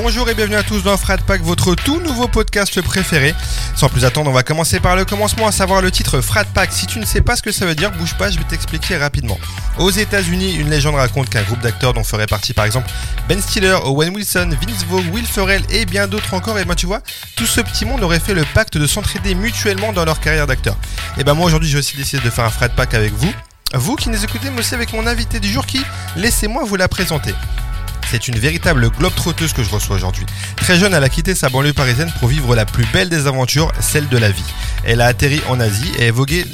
Bonjour et bienvenue à tous dans Frat Pack, votre tout nouveau podcast préféré. Sans plus attendre, on va commencer par le commencement, à savoir le titre Frat Pack. Si tu ne sais pas ce que ça veut dire, bouge pas, je vais t'expliquer rapidement. Aux États-Unis, une légende raconte qu'un groupe d'acteurs dont ferait partie par exemple Ben Stiller, Owen Wilson, Vince Vaughn, Will Ferrell et bien d'autres encore, et ben tu vois, tout ce petit monde aurait fait le pacte de s'entraider mutuellement dans leur carrière d'acteur. Et ben moi aujourd'hui, j'ai aussi décidé de faire un Frat Pack avec vous. Vous qui nous écoutez, mais aussi avec mon invité du jour qui, laissez-moi vous la présenter. C'est une véritable globe trotteuse que je reçois aujourd'hui. Très jeune, elle a quitté sa banlieue parisienne pour vivre la plus belle des aventures, celle de la vie. Elle a atterri en Asie et a vogué,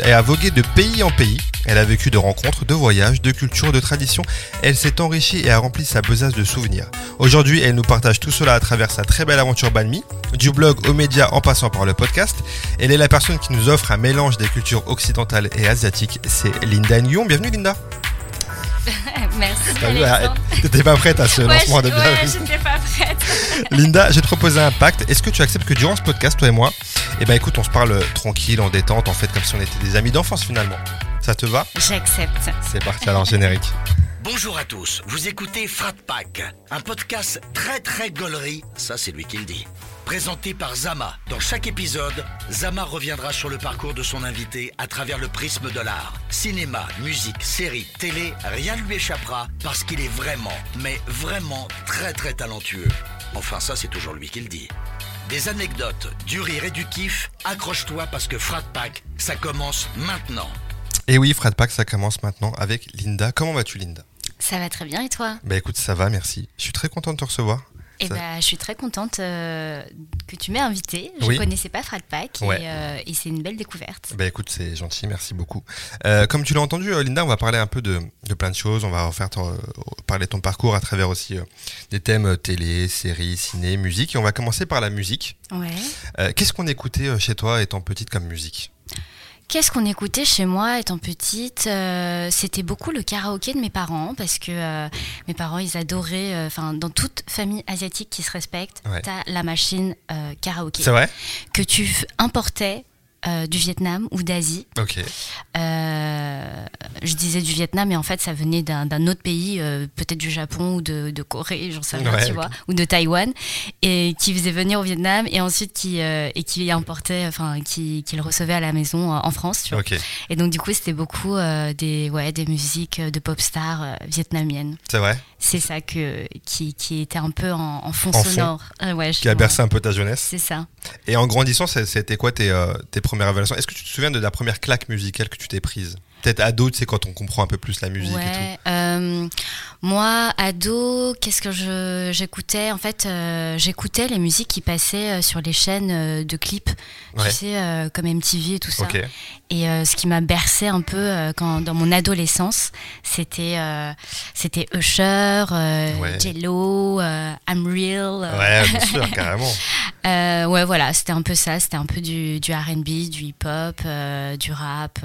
de pays en pays. Elle a vécu de rencontres, de voyages, de cultures, de traditions. Elle s'est enrichie et a rempli sa besace de souvenirs. Aujourd'hui, elle nous partage tout cela à travers sa très belle aventure Banmi, du blog aux médias en passant par le podcast. Elle est la personne qui nous offre un mélange des cultures occidentales et asiatiques. C'est Linda Nguyen. Bienvenue Linda. Merci. T'étais pas prête à ce lancement de bienvenue. Ouais, j'étais pas prête. Linda, j'ai te proposé un pacte. Est-ce que tu acceptes que durant ce podcast, toi et moi, eh ben écoute, on se parle tranquille, en détente, en fait, comme si on était des amis d'enfance finalement. Ça te va? J'accepte. C'est parti alors générique. Bonjour à tous, vous écoutez Frat Pack, un podcast très très gaulerie, ça c'est lui qui le dit. Présenté par Zama. Dans chaque épisode, Zama reviendra sur le parcours de son invité à travers le prisme de l'art. Cinéma, musique, série, télé, rien ne lui échappera parce qu'il est vraiment, mais vraiment très très talentueux. Enfin ça c'est toujours lui qui le dit. Des anecdotes, du rire et du kiff, accroche-toi parce que Frat Pack, ça commence maintenant. Et oui, Frat Pack, ça commence maintenant avec Linda. Comment vas-tu Linda? Ça va très bien et toi? Bah écoute, ça va, merci. Je suis très content de te recevoir. Eh ben, je suis très contente euh, que tu m'aies invité. Je ne connaissais pas Frat Pack euh, et, c'est une belle découverte. Bah écoute, c'est gentil, merci beaucoup. Euh, comme tu l'as entendu, Linda, on va parler un peu de, plein de choses. On va refaire parler de ton parcours à travers aussi des thèmes télé, séries, ciné, musique. Et on va commencer par la musique. Ouais. Qu'est-ce qu'on écoutait chez toi étant petite comme musique? Qu'est-ce qu'on écoutait chez moi étant petite euh, C'était beaucoup le karaoké de mes parents parce que euh, mes parents ils adoraient, euh, enfin dans toute famille asiatique qui se respecte, t'as la machine karaoké. C'est vrai? Que tu importais euh, du Vietnam ou d'Asie. Euh, je disais du Vietnam, mais en fait, ça venait d'un autre pays, euh, peut-être du Japon ou de, de Corée, j'en sais rien, tu vois, ou de Taïwan, et qui faisait venir au Vietnam et ensuite qui et qui importait, enfin, qui, qui, le recevait à la maison en France, tu vois. Et donc du coup, c'était beaucoup des ouais des musiques de pop stars vietnamiennes. C'est vrai? C'est ça que qui, qui, était un peu en, fond sonore. ouais, qui a bercé un peu ta jeunesse. C'est ça. Et en grandissant, c'était quoi tes, tes est-ce que tu te souviens de la première claque musicale que tu t'es prise? Peut-être ado, tu sais, quand on comprend un peu plus la musique et tout. Euh, moi, ado, qu'est-ce que j'écoutais? En fait, euh, j'écoutais les musiques qui passaient euh, sur les chaînes de clips, tu sais, comme MTV et tout ça. Et ce qui m'a bercé un peu quand, dans mon adolescence, c'était c'était Usher, Jello, I'm Real. Ouais, bien sûr, carrément. ouais, voilà, c'était un peu ça. C'était un peu du, du RB, du hip-hop, du rap.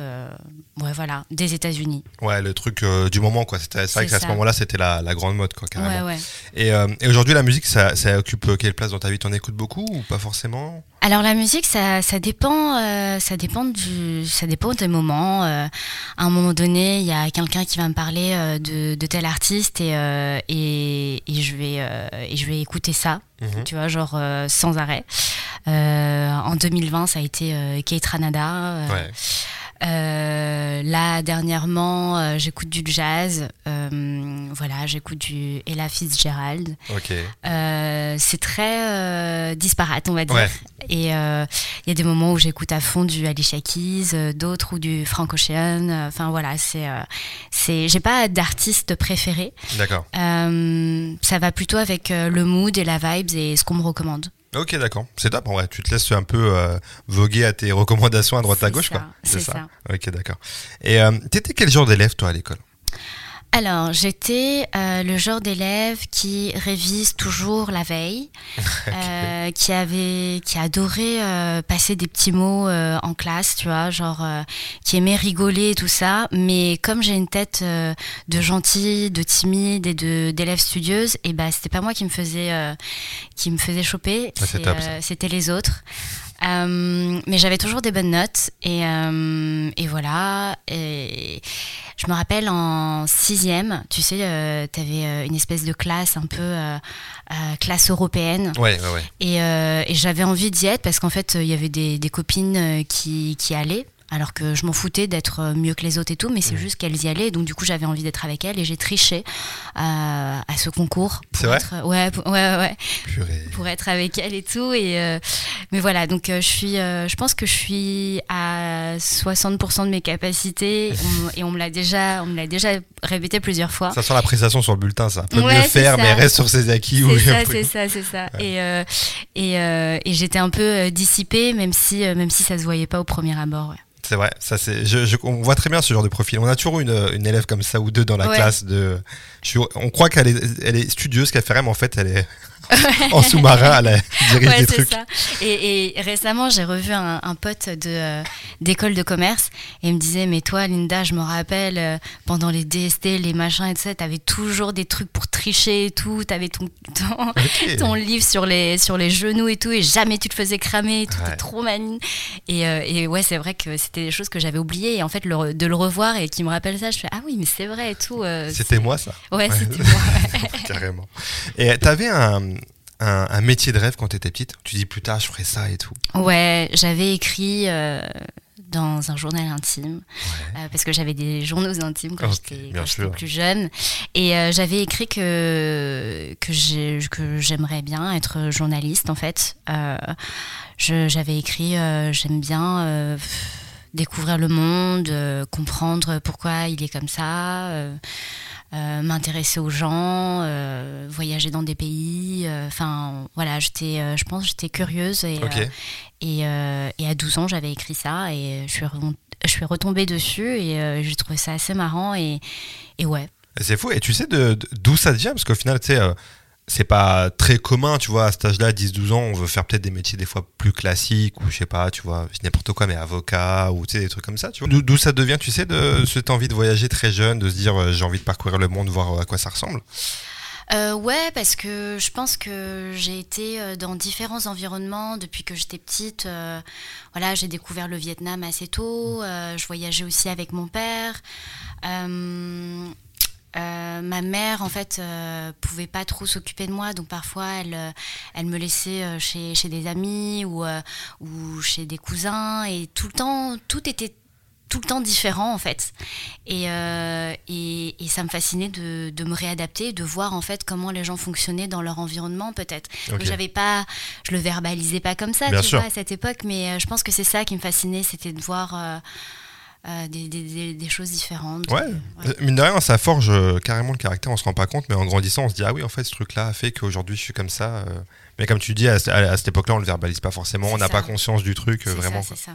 ouais, voilà des États-Unis. Ouais, le truc euh, du moment, quoi. C'est vrai qu'à ce moment-là, c'était la, grande mode, quoi, carrément. Ouais, ouais. Et, euh, et aujourd'hui, la musique, ça, ça, occupe euh, quelle place dans ta vie? T'en écoutes beaucoup ou pas forcément? Alors la musique, ça, ça dépend, ça dépend du, ça dépend des moments. à un moment donné, il y a quelqu'un qui va me parler de, de, tel artiste et, et, et, je vais, et je vais écouter ça. Mhm. Tu vois, genre sans arrêt. en 2020, ça a été Kate Ranada. Ouais. Euh, là, dernièrement, euh, j'écoute du jazz. Euh, voilà, j'écoute du Ella Fitzgerald. Ok. c'est très disparate, on va dire. Et il y a des moments où j'écoute à fond du Alicia Keys, d'autres ou du Frank Ocean. Enfin voilà, c'est, c'est, j'ai pas d'artiste préféré. D'accord. ça va plutôt avec le mood et la vibe et ce qu'on me recommande. Ok, d'accord. C'est top. Ouais, tu te laisses un peu euh, voguer à tes recommandations à droite à gauche, quoi. C'est ça. Ok, d'accord. Et euh, t'étais quel genre d'élève, toi, à l'école? Alors, j'étais euh, le genre d'élève qui révise toujours la veille, euh, qui avait, qui adorait euh, passer des petits mots en classe, tu vois, genre qui aimait rigoler et tout ça. Mais comme j'ai une tête de gentille, de timide et de d'élève studieuse, et eh ben c'était pas moi qui me faisait, qui me faisait choper, ah, c'était les autres. Mais j'avais toujours des bonnes notes et, et voilà. Et je me rappelle en sixième, tu sais, euh, tu avais euh, une espèce de classe un peu euh, classe européenne. Ouais, ouais, ouais. Et, et j'avais envie d'y être parce qu'en fait, il y avait des, des copines qui, qui allaient alors que je m'en foutais d'être euh, mieux que les autres et tout, mais c'est juste qu'elles y allaient, donc du coup j'avais envie d'être avec elles et j'ai triché à, ce concours. C'est vrai Ouais, pour, ouais, ouais. Pour être avec elles et tout. Et, euh, mais voilà, donc euh, je suis, je pense que je suis à 60% de mes capacités et on me l'a déjà, on me l'a déjà répété plusieurs fois. Ça sent l'appréciation sur le bulletin, ça. Peut mieux faire, mais reste sur ses acquis. C'est ça, c'est ça, c'est ça. Et, et, et j'étais un peu dissipée, même si, même si ça se voyait pas au premier abord. Ouais. C'est vrai, ça c'est. Je, on voit très bien ce genre de profil. On a toujours une, une élève comme ça ou deux dans la classe. De, on croit qu'elle est, elle est studieuse, qu'elle fait rien, mais en fait elle est en sous-marin à la dirige des trucs. Ça. Et, et, récemment, j'ai revu un, un pote de euh, d'école de commerce et il me disait mais toi Linda, je me rappelle euh, pendant les DST, les machins et tout ça, t'avais toujours des trucs pour tricher et tout, t'avais ton ton, ton, livre sur les sur les genoux et tout et jamais tu te faisais cramer, tout ouais. trop maligne. Et, euh, et ouais, c'est vrai que c'était des choses que j'avais oubliées et en fait le, de le revoir et qui me rappelle ça, je fais ah oui mais c'est vrai et tout. c'était moi ça. Ouais, c'était moi. Carrément. Et t'avais un un, métier de rêve quand tu étais petite Tu dis plus tard, je ferai ça et tout. Ouais, j'avais écrit euh, dans un journal intime, euh, parce que j'avais des journaux intimes quand j'étais plus jeune. Et euh, j'avais écrit que, que j'aimerais bien être journaliste, en fait. j'avais écrit, j'aime bien découvrir le monde, comprendre pourquoi il est comme ça. Euh, m'intéresser aux gens, euh, voyager dans des pays. Euh, enfin, voilà, j'étais, je pense, j'étais curieuse et, et, et, à 12 ans, j'avais écrit ça et je suis, je suis retombée dessus et j'ai trouvé ça assez marrant et, et ouais. C'est fou. Et tu sais d'où ça vient? Parce qu'au final, tu sais, c'est pas très commun, tu vois, à cet âge-là, 10-12 ans, on veut faire peut-être des métiers des fois plus classiques, ou je sais pas, tu vois, n'importe quoi, mais avocat, ou tu sais, des trucs comme ça, tu vois. D'où ça devient, tu sais, de cette envie de voyager très jeune, de se dire, euh, j'ai envie de parcourir le monde, voir euh, à quoi ça ressemble? Euh, ouais, parce que je pense que j'ai été dans différents environnements depuis que j'étais petite. voilà, j'ai découvert le Vietnam assez tôt. je voyageais aussi avec mon père. Euh, ma mère, en fait, euh, pouvait pas trop s'occuper de moi, donc parfois elle, euh, elle me laissait chez, chez, des amis ou, ou chez des cousins, et tout le temps, tout était tout le temps différent en fait. Et, et, et ça me fascinait de, de, me réadapter, de voir en fait comment les gens fonctionnaient dans leur environnement peut-être. J'avais pas, je le verbalisais pas comme ça, tu vois, à cette époque, mais je pense que c'est ça qui me fascinait, c'était de voir euh, des, des, des, choses différentes. Ouais. Euh, mine de rien, ça forge euh, carrément le caractère, on se rend pas compte, mais en grandissant, on se dit ah oui, en fait, ce truc-là a fait qu'aujourd'hui je suis comme ça. Mais comme tu dis, à, cette époque-là, on le verbalise pas forcément, on n'a pas conscience du truc vraiment. C'est ça.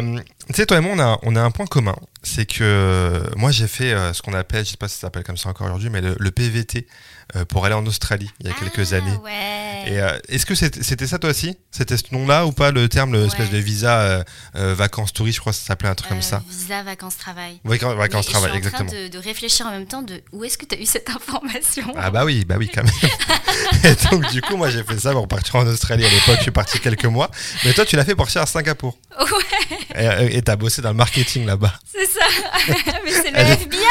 tu sais, toi et moi, on a, on a un point commun, c'est que moi j'ai fait ce qu'on appelle, je sais pas si ça s'appelle comme ça encore aujourd'hui, mais le PVT. Euh, pour aller en Australie il y a quelques ah, années. Ouais. Et euh, est-ce que c'était ça toi aussi? C'était ce nom-là ou pas le terme, l'espèce de visa euh, vacances touristes, je crois que ça s'appelle un truc comme ça? Visa vacances travail. Oui, vacances travail, exactement. Je suis en train de, réfléchir en même temps de où est-ce que tu as eu cette information? Ah bah oui, bah oui quand même. et donc du coup, moi j'ai fait ça pour partir en Australie à l'époque, je suis parti quelques mois. Mais toi, tu l'as fait partir à Singapour. Ouais. Et t'as bossé dans le marketing là-bas. C'est ça. mais c'est le FBI.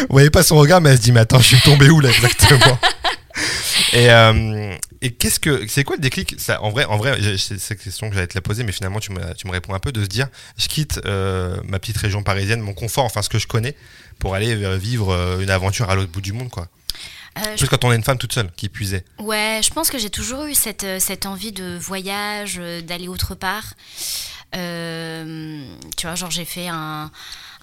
Vous voyez pas son regard, mais elle se dit mais attends, je suis tombé où là exactement? Et, euh, et qu'est-ce que c'est quoi le déclic? Ça, En vrai, en vrai, c'est cette question que j'allais te la poser, mais finalement tu me, tu me réponds un peu de se dire, je quitte euh, ma petite région parisienne, mon confort, enfin ce que je connais, pour aller vivre euh, une aventure à l'autre bout du monde, quoi. Euh, Plus quand on est une femme toute seule qui puisait. Ouais, je pense que j'ai toujours eu cette, cette envie de voyage, d'aller autre part. tu vois, genre j'ai fait un,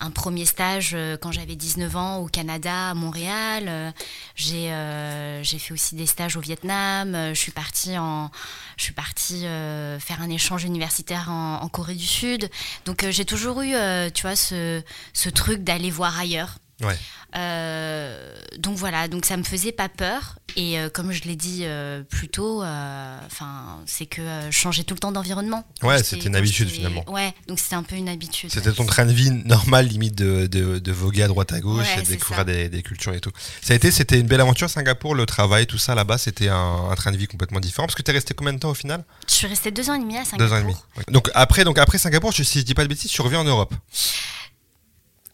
un premier stage euh, quand j'avais 19 ans au Canada, à Montréal. Euh, j'ai euh, fait aussi des stages au Vietnam. Je suis partie, en, je suis partie faire un échange universitaire en, Corée du Sud. Donc j'ai toujours eu, tu vois, ce, ce truc d'aller voir ailleurs. Ouais. Euh, donc voilà, donc ça me faisait pas peur. Et euh, comme je l'ai dit euh, plus tôt, enfin, c'est que je changeais tout le temps d'environnement. Ouais, c'était une habitude finalement. Ouais, donc c'était un peu une habitude. C'était ton train de vie normal, limite de, de, voguer à droite à gauche et de découvrir des, cultures et tout. Ça a été, c'était une belle aventure Singapour, le travail, tout ça là-bas, c'était un, train de vie complètement différent. Parce que tu es resté combien de temps au final? Je suis resté deux ans et demi à Singapour. Deux ans et demi. Donc après, donc après Singapour, si je dis pas de bêtises, tu reviens en Europe?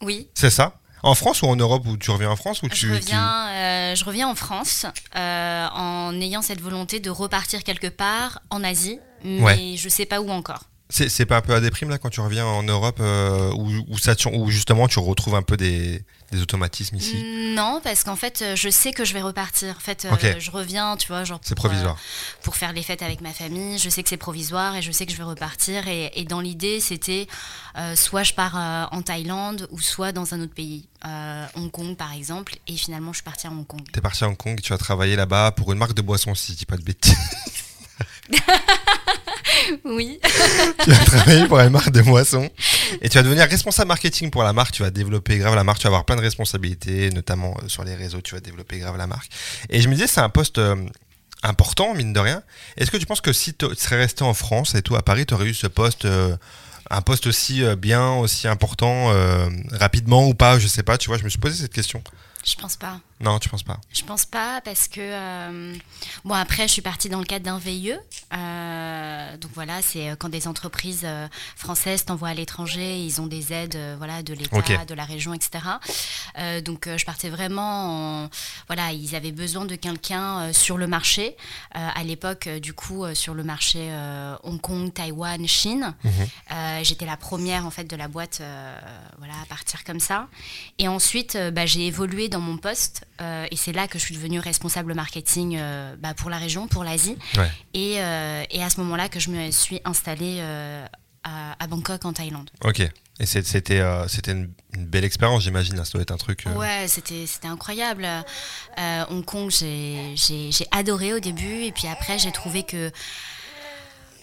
Oui. C'est ça? En France ou en Europe ou tu reviens en France ou tu, je, reviens, euh, je reviens en France euh, en ayant cette volonté de repartir quelque part en Asie, mais je je sais pas où encore. C'est pas un peu à déprime là quand tu reviens en Europe euh, où, ça, où justement tu retrouves un peu des, des automatismes ici? Non, parce qu'en fait, euh, je sais que je vais repartir. En fait, euh, je reviens, tu vois, genre. C'est provisoire. Euh, pour faire les fêtes avec ma famille, je sais que c'est provisoire et je sais que je vais repartir. Et, dans l'idée, c'était soit je pars en Thaïlande ou soit dans un autre pays, Hong Kong par exemple. Et finalement, je suis partie à Hong Kong. T'es partie à Hong Kong, tu as travaillé là-bas pour une marque de boisson, si je dis pas de bêtises. oui. tu vas travailler pour une marque de moisson et tu vas devenir responsable marketing pour la marque. Tu vas développer grave la marque. Tu vas avoir plein de responsabilités, notamment euh, sur les réseaux. Tu vas développer grave la marque. Et je me disais, c'est un poste euh, important, mine de rien. Est-ce que tu penses que si tu serais resté en France et tout à Paris, tu aurais eu ce poste, euh, un poste aussi bien, aussi important, rapidement ou pas? Je sais pas. Tu vois, je me suis posé cette question. Je pense pas. Non, tu penses pas? Je pense pas parce que euh, bon après je suis partie dans le cadre d'un VIE. Euh, donc voilà, c'est euh, quand des entreprises françaises t'envoient à l'étranger, ils ont des aides voilà de l'État, de la région, etc. donc je partais vraiment en, voilà, ils avaient besoin de quelqu'un sur le marché. à l'époque, du coup, sur le marché Hong Kong, Taïwan, Chine. Mhm. J'étais la première en fait de la boîte voilà à partir comme ça. Et ensuite, bah, j'ai évolué dans mon poste euh, et c'est là que je suis devenue responsable marketing euh, bah, pour la région, pour l'Asie. Et, euh, et, à ce moment-là que je me suis installée à, Bangkok, en Thaïlande. Ok. Et c'était c'était une, belle expérience, j'imagine. Ça doit être un truc. Ouais, c'était incroyable. Hong Kong, j'ai adoré au début. Et puis après, j'ai trouvé que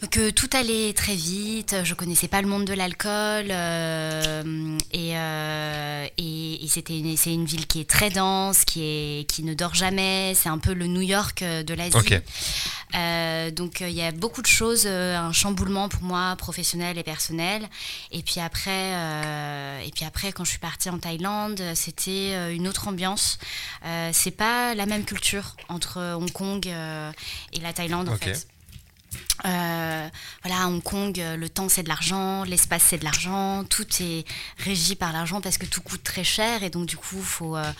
que tout allait très vite, je connaissais pas le monde de l'alcool euh, euh, et, et, c'était une, c'est une ville qui est très dense, qui, est, qui ne dort jamais, c'est un peu le New York de l'Asie. Euh, donc il y a beaucoup de choses, un chamboulement pour moi professionnel et personnel. Et puis après, et puis après quand je suis partie en Thaïlande, c'était une autre ambiance. c'est pas la même culture entre Hong Kong et la Thaïlande en fait. Euh, voilà, à Hong Kong, euh, le temps c'est de l'argent, l'espace c'est de l'argent, tout est régi par l'argent parce que tout coûte très cher et donc du coup, faut euh,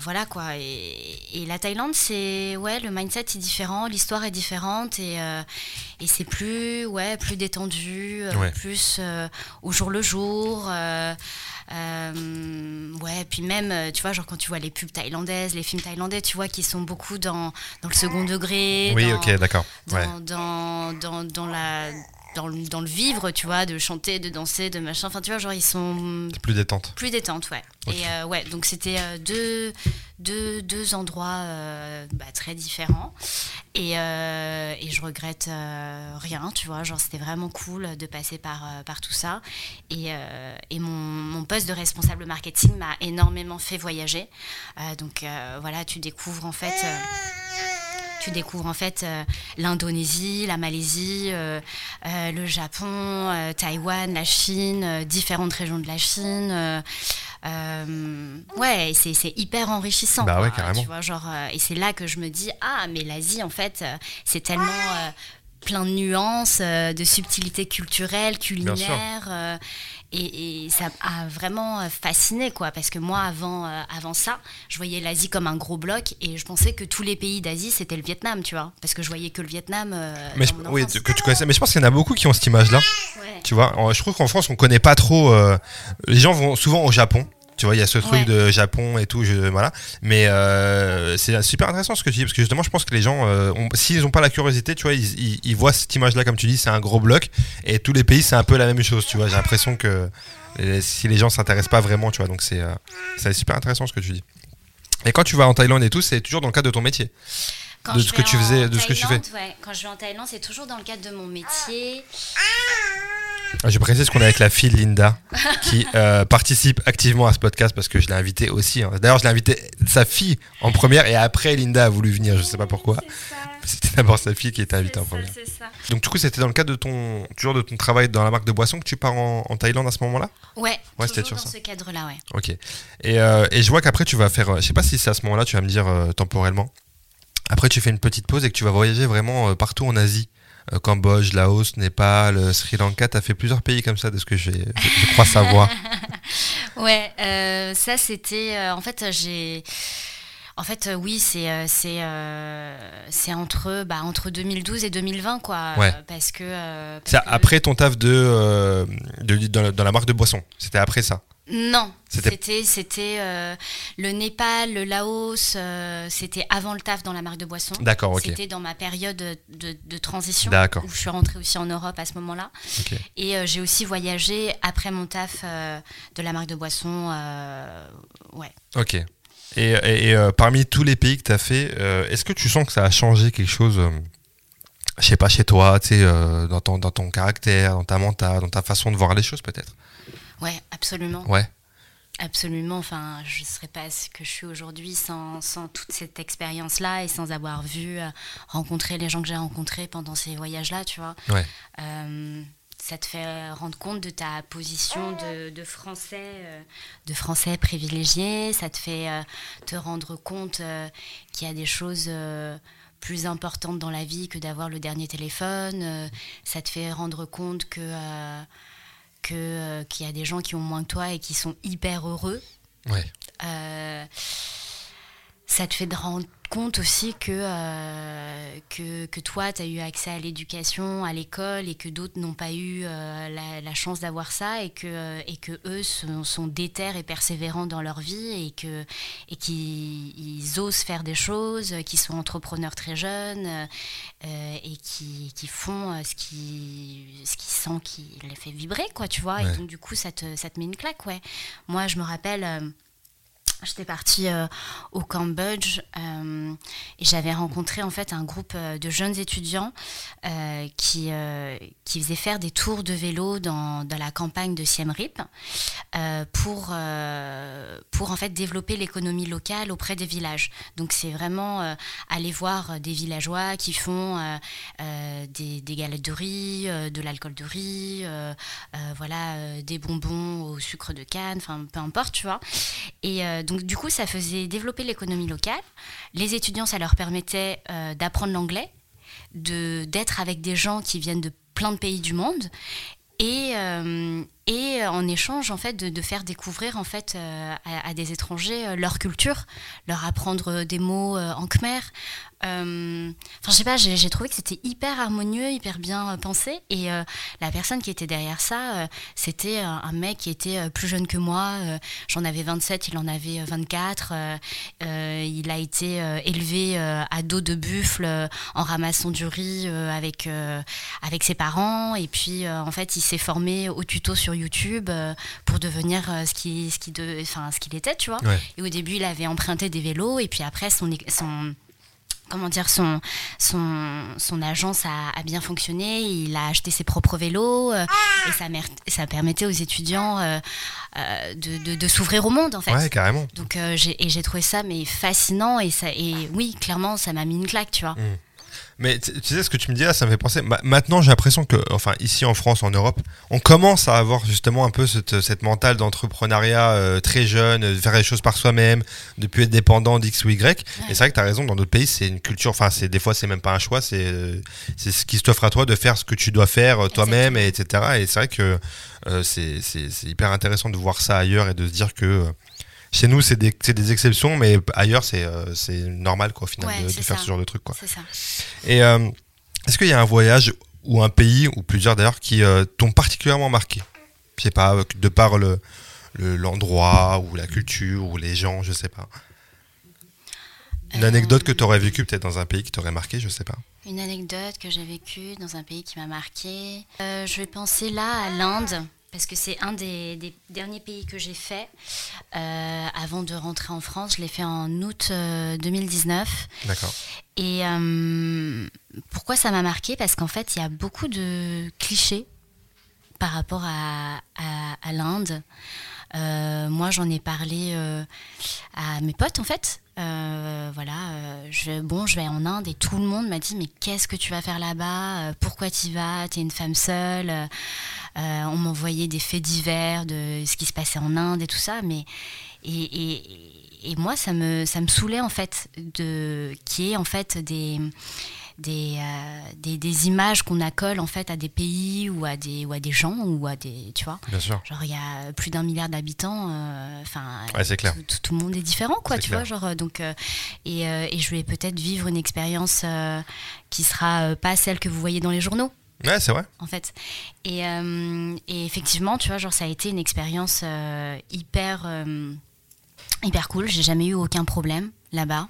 voilà quoi. Et, la Thaïlande, c'est ouais, le mindset est différent, l'histoire est différente et, et c'est plus ouais, plus détendu, plus au jour le jour. Euh, ouais, puis même, euh, tu vois, genre quand tu vois les pubs thaïlandaises, les films thaïlandais, tu vois, qui sont beaucoup dans, dans le second degré. Oui, ok, d'accord. Dans, dans, dans, dans, la. Dans le, dans le, vivre, tu vois, de chanter, de danser, de machin. Enfin, tu vois, genre, ils sont. Plus détente. Plus détente, ouais. Et euh, ouais, donc c'était deux, deux, deux, endroits bah, très différents. Et, et je regrette rien, tu vois. Genre, c'était vraiment cool de passer par, par tout ça. Et, et mon, mon, poste de responsable marketing m'a énormément fait voyager. donc voilà, tu découvres en fait tu découvres en fait l'Indonésie, la Malaisie, le Japon, Taïwan, la Chine, différentes régions de la Chine. ouais, c'est hyper enrichissant. Bah ouais, carrément. Tu vois, genre, et c'est là que je me dis ah mais l'Asie en fait c'est tellement plein de nuances, de subtilités culturelles, culinaires. Et, ça a vraiment fasciné, quoi, parce que moi, avant, euh, avant ça, je voyais l'Asie comme un gros bloc et je pensais que tous les pays d'Asie, c'était le Vietnam, tu vois, parce que je voyais que le Vietnam. Euh, mais oui, que tu connaissais. Mais je pense qu'il y en a beaucoup qui ont cette image-là. Tu vois, je trouve qu'en France, on connaît pas trop. Euh, les gens vont souvent au Japon. Tu vois, il y a ce truc de Japon et tout, je, voilà. Mais euh, c'est super intéressant ce que tu dis, parce que justement, je pense que les gens, euh, s'ils n'ont pas la curiosité, tu vois, ils, voient cette image-là, comme tu dis, c'est un gros bloc, et tous les pays, c'est un peu la même chose, tu vois. J'ai l'impression que si les gens s'intéressent pas vraiment, tu vois, donc c'est euh, super intéressant ce que tu dis. Et quand tu vas en Thaïlande et tout, c'est toujours dans le cadre de ton métier de ce que tu faisais, de ce que tu fais. quand je vais en Thaïlande, c'est toujours dans le cadre de mon métier. Je précise qu'on est avec la fille Linda qui euh, participe activement à ce podcast parce que je l'ai invitée aussi. Hein. D'ailleurs, je l'ai invité sa fille en première et après Linda a voulu venir, je sais pas pourquoi. C'était d'abord sa fille qui était invitée en première. Donc du coup, c'était dans le cadre de ton toujours de ton travail dans la marque de boisson que tu pars en, Thaïlande à ce moment-là? Ouais. Ouais, c'était dans ce cadre-là, ouais. Ok. Et, euh, et je vois qu'après tu vas faire, je sais pas si c'est à ce moment-là, tu vas me dire temporellement. Après, tu fais une petite pause et que tu vas voyager vraiment partout en Asie. Euh, Cambodge, Laos, Népal, euh, Sri Lanka. Tu as fait plusieurs pays comme ça, de ce que je, crois savoir. ouais, euh, ça c'était. en fait, j'ai. En fait, oui, c'est c'est c'est entre bah, entre 2012 et 2020 quoi. Ouais. Parce que. c'est après ton taf de, de dans, la marque de boisson. C'était après ça. Non, c'était c'était euh, le Népal, le Laos, euh, c'était avant le taf dans la marque de boisson. D'accord, ok. C'était dans ma période de, de transition où je suis rentrée aussi en Europe à ce moment-là. Et euh, j'ai aussi voyagé après mon taf de la marque de boisson. ouais. Ok. Et, et, parmi tous les pays que tu as fait, est-ce que tu sens que ça a changé quelque chose je sais pas, chez toi, tu sais, dans, ton, dans ton caractère, dans ta mentale, dans ta façon de voir les choses peut-être? Ouais, absolument. Ouais. Absolument. Enfin, je ne serais pas ce que je suis aujourd'hui sans, sans, toute cette expérience-là et sans avoir vu, euh, rencontrer les gens que j'ai rencontrés pendant ces voyages-là, tu vois. Ouais. Euh, ça te fait rendre compte de ta position de, de français, euh, de français privilégié. Ça te fait te rendre compte qu'il y a des choses plus importantes dans la vie que d'avoir le dernier téléphone. ça te fait rendre compte que que euh, qu'il y a des gens qui ont moins que toi et qui sont hyper heureux. Ouais. Euh, ça te fait de rendre compte aussi que, euh, que, que, toi, tu as eu accès à l'éducation, à l'école, et que d'autres n'ont pas eu euh, la, chance d'avoir ça, et que, et que eux sont, sont déter et persévérants dans leur vie, et qu'ils et qu'ils osent faire des choses, qu'ils sont entrepreneurs très jeunes, euh, et qui, qui font ce qui, ce qui sent qui les fait vibrer, quoi, tu vois. Et donc, du coup, ça te, ça te met une claque, ouais. Moi, je me rappelle J'étais partie euh, au Cambodge euh, et j'avais rencontré en fait un groupe euh, de jeunes étudiants qui, qui faisaient faire des tours de vélo dans, dans la campagne de Siem Reap pour, pour en fait développer l'économie locale auprès des villages. Donc c'est vraiment aller voir des villageois qui font des, des, galettes de riz, de l'alcool de riz, voilà, des bonbons au sucre de canne, enfin peu importe, tu vois. Et donc du coup, ça faisait développer l'économie locale. Les étudiants, ça leur permettait euh, d'apprendre l'anglais, d'être avec des gens qui viennent de plein de pays du monde. Et, euh, et en échange en fait de, faire découvrir en fait euh, à, des étrangers leur culture, leur apprendre des mots en khmer, euh, enfin, je sais pas, j'ai trouvé que c'était hyper harmonieux, hyper bien euh, pensé. Et euh, la personne qui était derrière ça, c'était un mec qui était plus jeune que moi. J'en avais 27, il en avait 24. il a été élevé à dos de buffle en ramassant du riz avec, avec ses parents. Et puis, en fait, il s'est formé au tuto sur YouTube pour devenir ce qu'il ce qui de, enfin, ce qu'il était, tu vois. Et au début, il avait emprunté des vélos. Et puis après, son, son comment dire, son, son, son agence a, bien fonctionné. Il a acheté ses propres vélos euh, et ça, ça permettait aux étudiants euh, euh, de, de, s'ouvrir au monde, en fait. Ouais, carrément. Donc, j'ai, et j'ai trouvé ça mais fascinant et, ça, et oui, clairement, ça m'a mis une claque, tu vois. Mmh. Mais tu sais ce que tu me dis là, ça me fait penser. maintenant, j'ai l'impression que, enfin, ici en France, en Europe, on commence à avoir justement un peu cette, cette mentale d'entrepreneuriat euh, très jeune, de faire les choses par soi-même, de plus être dépendant d'X ou Y. Et c'est vrai que tu as raison, dans d'autres pays, c'est une culture, enfin, c'est, des fois, c'est même pas un choix, c'est, euh, c'est ce qui s'offre à toi de faire ce que tu dois faire euh, toi-même, et etc. Et c'est vrai que c'est, c'est, c'est hyper intéressant de voir ça ailleurs et de se dire que chez nous, c'est des, des, exceptions, mais ailleurs, c'est euh, normal, quoi, au final, de, faire ce genre de truc, quoi. Ça. Et euh, est-ce qu'il y a un voyage ou un pays, ou plusieurs d'ailleurs, qui euh, t'ont particulièrement marqué? Je sais pas, de par le l'endroit, ou la culture, ou les gens, je sais pas. Une anecdote que tu aurais vécue peut-être dans un pays qui t'aurait marqué, je sais pas. Une anecdote que j'ai vécue dans un pays qui m'a marqué. je vais penser là à l'Inde parce que c'est un des, derniers pays que j'ai fait euh, avant de rentrer en France. Je l'ai fait en août 2019. Euh, D'accord. Et euh, pourquoi ça m'a marqué? Parce qu'en fait, il y a beaucoup de clichés par rapport à, à, l'Inde. moi, j'en ai parlé à mes potes, en fait. voilà, je, bon, je vais en Inde et tout le monde m'a dit mais qu'est-ce que tu vas faire là-bas? Pourquoi tu y vas? T'es une femme seule? On m'envoyait des faits divers de ce qui se passait en Inde et tout ça, mais et, et et moi, ça me, ça me saoulait en fait, de, qui est en fait des, des, euh, des, des, images qu'on accole en fait à des pays ou à des, ou à des gens ou à des. Tu vois Bien sûr. Genre, il y a plus d'un milliard d'habitants. Euh, enfin, c'est clair. Tout, le monde est différent, quoi, tu vois. Genre, donc, euh, et, et, je vais peut-être vivre une expérience qui sera pas celle que vous voyez dans les journaux. Ouais, c'est vrai. En fait. Et, et, effectivement, tu vois, genre, ça a été une expérience hyper hyper cool. J'ai jamais eu aucun problème là-bas.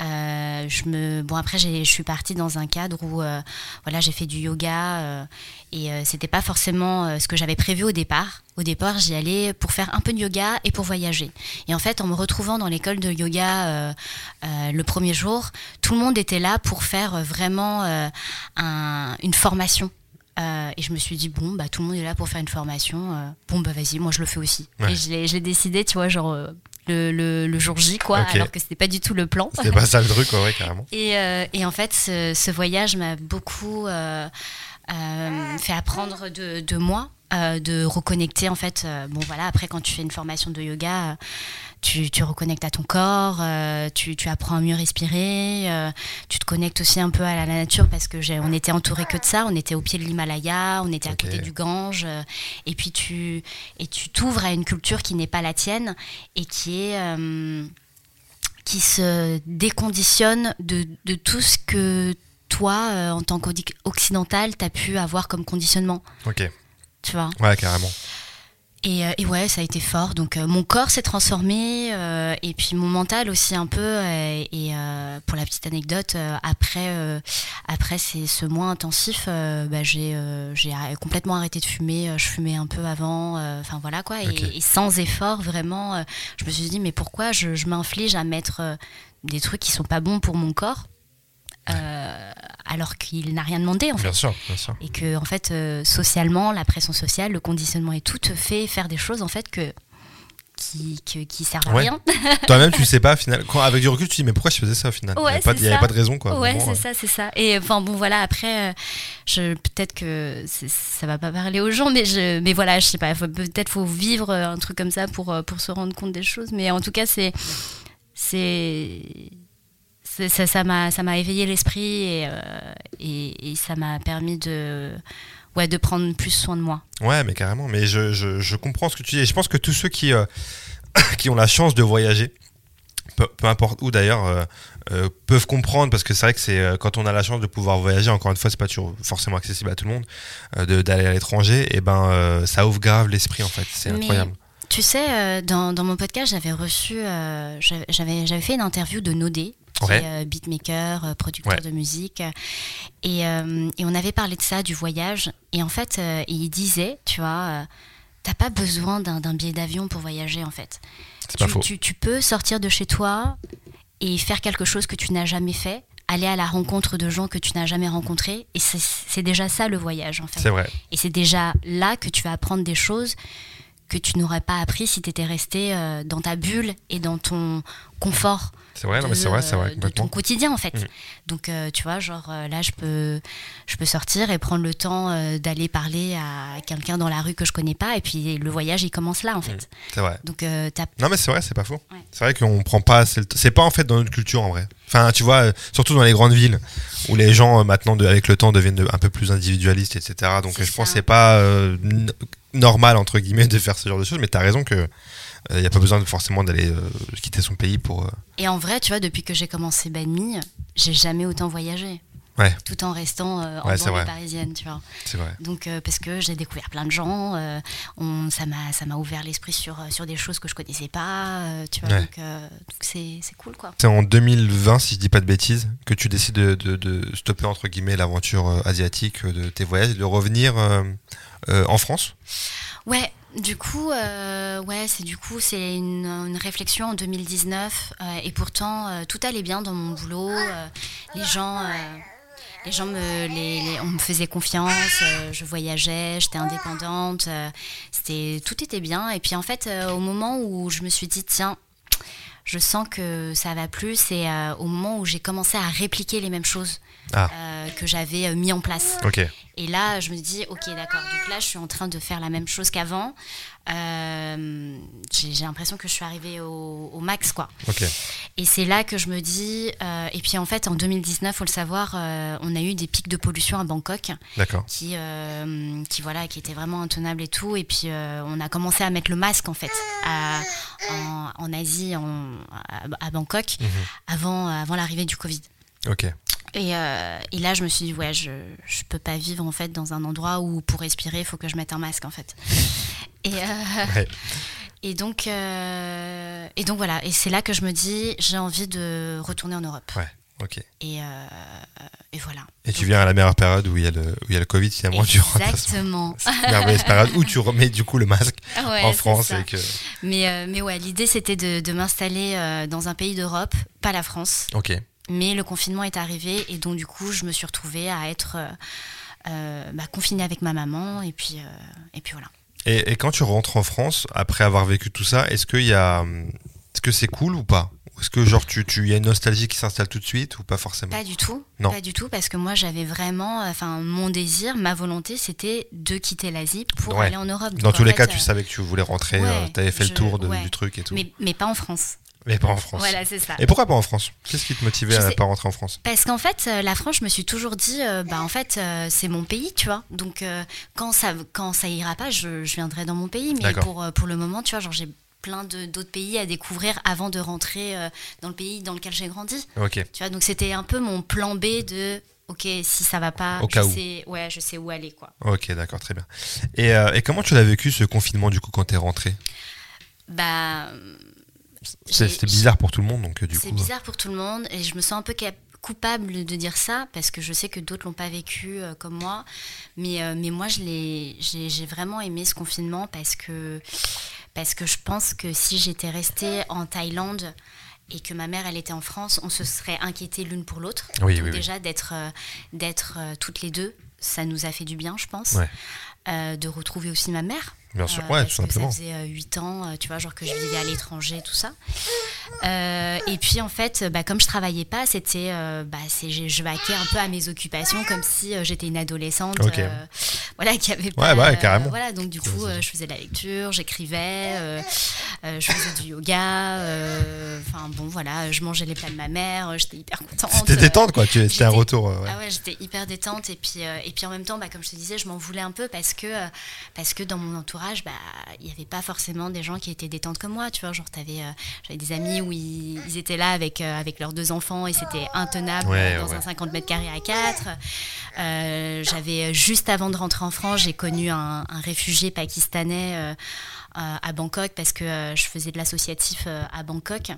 Euh, je me bon après je suis partie dans un cadre où euh, voilà j'ai fait du yoga euh, et c'était pas forcément ce que j'avais prévu au départ. Au départ j'y allais pour faire un peu de yoga et pour voyager. Et en fait en me retrouvant dans l'école de yoga le premier jour, tout le monde était là pour faire vraiment une formation. Et je me suis dit, bon, bah, tout le monde est là pour faire une formation. bon, bah, vas-y, moi, je le fais aussi. Et je l'ai décidé, tu vois, genre, le, le, jour J, quoi, alors que c'était pas du tout le plan. C'était pas ça le truc, ouais, carrément. Et, euh, et, en fait, ce, voyage m'a beaucoup euh, euh, fait apprendre de, de moi, de reconnecter en fait. bon voilà, après quand tu fais une formation de yoga, tu, tu reconnectes à ton corps, euh, tu, tu, apprends à mieux respirer, euh, tu te connectes aussi un peu à la nature parce que on était entouré que de ça, on était au pied de l'Himalaya, on était à côté du Gange, euh, et puis tu et tu t'ouvres à une culture qui n'est pas la tienne et qui est qui se déconditionne de, de, tout ce que toi, en tant qu'occidental, tu as pu avoir comme conditionnement. Ok. Tu vois Ouais, carrément. Euh, et, ouais, ça a été fort. Donc euh, mon corps s'est transformé euh, et puis mon mental aussi un peu. et pour la petite anecdote, après, après ce mois intensif, bah, j'ai complètement arrêté de fumer. Je fumais un peu avant. Enfin voilà quoi. Et, sans effort, vraiment, je me suis dit mais pourquoi je, je m'inflige à mettre des trucs qui sont pas bons pour mon corps? Euh, alors qu'il n'a rien demandé en fait. Bien sûr, bien sûr. Et que en fait, euh, socialement, la pression sociale, le conditionnement et tout te fait faire des choses en fait que qui, qui, servent à rien. Toi-même, tu sais pas, final, quand, avec du recul, tu te dis, mais pourquoi je faisais ça au final? Il n'y avait, pas de raison, quoi. Ouais, c'est ça, c'est ça. Et enfin, bon, voilà, après, euh, je, peut-être que ça va pas parler aux gens, mais, je, mais voilà, je sais pas, peut-être faut vivre un truc comme ça pour, pour se rendre compte des choses. Mais en tout cas, c'est. C'est ça m'a ça m'a éveillé l'esprit euh, et, et, ça m'a permis de ouais de prendre plus soin de moi. Ouais mais carrément. Mais je, je, je comprends ce que tu dis et je pense que tous ceux qui euh, qui ont la chance de voyager peu, importe où d'ailleurs euh, peuvent comprendre parce que c'est vrai que c'est quand on a la chance de pouvoir voyager encore une fois c'est pas toujours forcément accessible à tout le monde d'aller à l'étranger et ben ça ouvre grave l'esprit en fait. C'est incroyable. tu sais, dans, dans, mon podcast, j'avais reçu, j'avais fait une interview de Nodé, qui est euh, beatmaker, euh, producteur de musique. Et, euh, et, on avait parlé de ça, du voyage. Et en fait, il disait, tu vois, t'as pas besoin d'un billet d'avion pour voyager, en fait. Tu, tu, tu, peux sortir de chez toi et faire quelque chose que tu n'as jamais fait, aller à la rencontre de gens que tu n'as jamais rencontrés. Et c'est déjà ça le voyage, en fait. C'est vrai. Et c'est déjà là que tu vas apprendre des choses que tu n'aurais pas appris si tu étais resté dans ta bulle et dans ton confort. C'est vrai, c'est vrai, c'est vrai. De ton quotidien en fait. Mm. Donc euh, tu vois, genre euh, là, je peux, je peux sortir et prendre le temps euh, d'aller parler à quelqu'un dans la rue que je connais pas, et puis le voyage il commence là en fait. Mm. C'est vrai. Donc non mais c'est vrai, c'est pas faux. C'est vrai qu'on prend pas, c'est pas en fait dans notre culture en vrai. Enfin, tu vois, surtout dans les grandes villes où les gens maintenant avec le temps deviennent un peu plus individualistes, etc. Donc je pense c'est pas normal entre guillemets de faire ce genre de choses, mais tu as raison que il n'y a pas besoin de, forcément d'aller quitter son pays pour. Et en vrai, tu vois, depuis que j'ai commencé Banmi, j'ai jamais autant voyagé. Ouais. Tout en restant euh, en banlieue parisienne, tu vois. C'est vrai. Donc, euh, parce que j'ai découvert plein de gens, euh, on, ça m'a ouvert l'esprit sur, sur des choses que je connaissais pas, tu vois. Donc, c'est cool, quoi. C'est en 2020, si je dis pas de bêtises, que tu décides de, de, de stopper, entre guillemets, l'aventure asiatique de tes voyages et de revenir en France? Ouais, du coup, euh, ouais, c'est du coup c'est une, réflexion en 2019 euh, et pourtant euh, tout allait bien dans mon boulot, les gens, me, on me faisait confiance, je voyageais, j'étais indépendante, tout était bien. Et puis en fait, au moment où je me suis dit, tiens, je sens que ça va plus, c'est au moment où j'ai commencé à répliquer les mêmes choses. Ah. Euh, que j'avais euh, mis en place. Et là, je me dis, ok, d'accord. Donc là, je suis en train de faire la même chose qu'avant. Euh, j'ai l'impression que je suis arrivée au, max, quoi. Et c'est là que je me dis. et puis en fait, en 2019, faut le savoir, on a eu des pics de pollution à Bangkok, qui, qui voilà, qui étaient vraiment intenables et tout. Et puis on a commencé à mettre le masque en fait en, Asie, à, Bangkok, mhm. avant, avant l'arrivée du Covid. Ok. Euh, et, là, je me suis dit, ouais, je, je peux pas vivre en fait dans un endroit où pour respirer, il faut que je mette un masque en fait. Et, euh, et, donc, euh, et donc voilà, et c'est là que je me dis, j'ai envie de retourner en Europe. Ouais. Ok. Et, et, voilà. Et tu viens à la meilleure période où il y a le, où il y a le Covid, finalement, Exactement. la meilleure période où tu remets du coup le masque en France. Et que... mais, mais ouais, l'idée c'était de, de m'installer dans un pays d'Europe, pas la France. Ok. Mais le confinement est arrivé et donc du coup, je me suis retrouvée à être euh, euh, bah, confinée avec ma maman et puis, euh, et puis voilà. Et, quand tu rentres en France, après avoir vécu tout ça, est-ce y a... Est-ce que c'est cool ou pas? Est-ce que genre tu, tu y a une nostalgie qui s'installe tout de suite ou pas forcément? Pas du tout. Non. Pas du tout parce que moi j'avais vraiment, enfin mon désir, ma volonté, c'était de quitter l'Asie pour aller en Europe. Dans tous les cas, tu savais que tu voulais rentrer, tu avais fait le tour du truc et tout. Mais, mais pas en France. Mais pas en France. Voilà, c'est ça. Et pourquoi pas en France? Qu'est-ce qui te motivait à ne pas rentrer en France? Parce qu'en fait, euh, la France, je me suis toujours dit, euh, bah en fait, euh, c'est mon pays, tu vois. Donc quand ça quand ça ira pas, je, je viendrai dans mon pays. Mais pour pour le moment, tu vois, genre j'ai plein d'autres pays à découvrir avant de rentrer dans le pays dans lequel j'ai grandi. Ok. Tu vois, donc c'était un peu mon plan B de ok, si ça va pas, Au je, sais, ouais, je sais où aller. Quoi. Ok, d'accord, très bien. Et, et comment tu l'as vécu ce confinement du coup quand tu es rentré? Bah c'était bizarre pour tout le monde, donc euh, du coup. C'est bizarre pour tout le monde, et je me sens un peu coupable de dire ça parce que je sais que d'autres l'ont pas vécu euh, comme moi, mais euh, mais moi je l'ai, j'ai vraiment aimé ce confinement parce que parce que je pense que si j'étais restée en Thaïlande et que ma mère elle était en France, on se serait inquiété l'une pour l'autre. Oui, déjà d'être d'être toutes les deux, ça nous a fait du bien, je pense. de retrouver aussi ma mère Bien sûr, euh, ouais, tout simplement. ça faisait 8 euh, ans, euh, tu vois, genre que je vivais à l'étranger, tout ça. et puis en fait, bah, comme je travaillais pas, c'était, bah, je, vaquais un peu à mes occupations comme si j'étais une adolescente, voilà, qui avait pas. Ouais, carrément. voilà, donc du coup, je faisais de la lecture, j'écrivais, je faisais du yoga. Enfin bon, voilà, je mangeais les plats de ma mère, j'étais hyper contente. C'était détente, quoi. Tu étais un retour. Ah ouais, j'étais hyper détente et puis et puis en même temps, bah, comme je te disais, je m'en voulais un peu parce que parce que dans mon entourage bah, il n'y avait pas forcément des gens qui étaient détentes comme moi, tu vois. Genre, avais, euh, j'avais des amis où ils, étaient là avec, euh, avec leurs deux enfants et c'était intenable dans un 50 mètres carrés à 4. Euh, j'avais, juste avant de rentrer en France, j'ai connu un, réfugié pakistanais à Bangkok parce que je faisais de l'associatif à Bangkok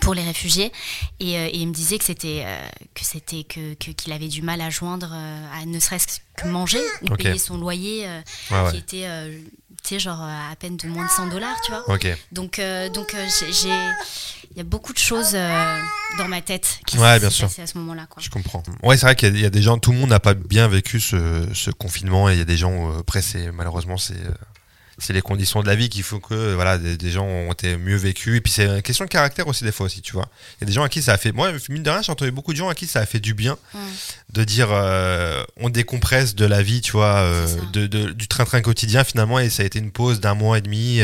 pour les réfugiés et, il me disait que c'était que c'était que qu'il avait du mal à joindre à ne serait-ce que manger ou payer son loyer qui était tu sais, genre à peine de moins de 100 dollars, tu vois. Donc, euh, donc euh, j'ai, il y a beaucoup de choses euh, dans ma tête qui ouais, bien sûr. à ce moment-là. Je comprends. Ouais, c'est vrai qu'il y, a des gens, tout le monde n'a pas bien vécu ce, ce, confinement et il y a des gens, après, c'est, malheureusement, c'est c'est les conditions de la vie qui font que voilà des, gens ont été mieux vécus et puis c'est une question de caractère aussi des fois aussi tu vois il y a des gens à qui ça a fait moi mine de rien j'ai entendu beaucoup de gens à qui ça a fait du bien de dire euh, on décompresse de la vie tu vois euh, de, du train-train quotidien finalement et ça a été une pause d'un mois et demi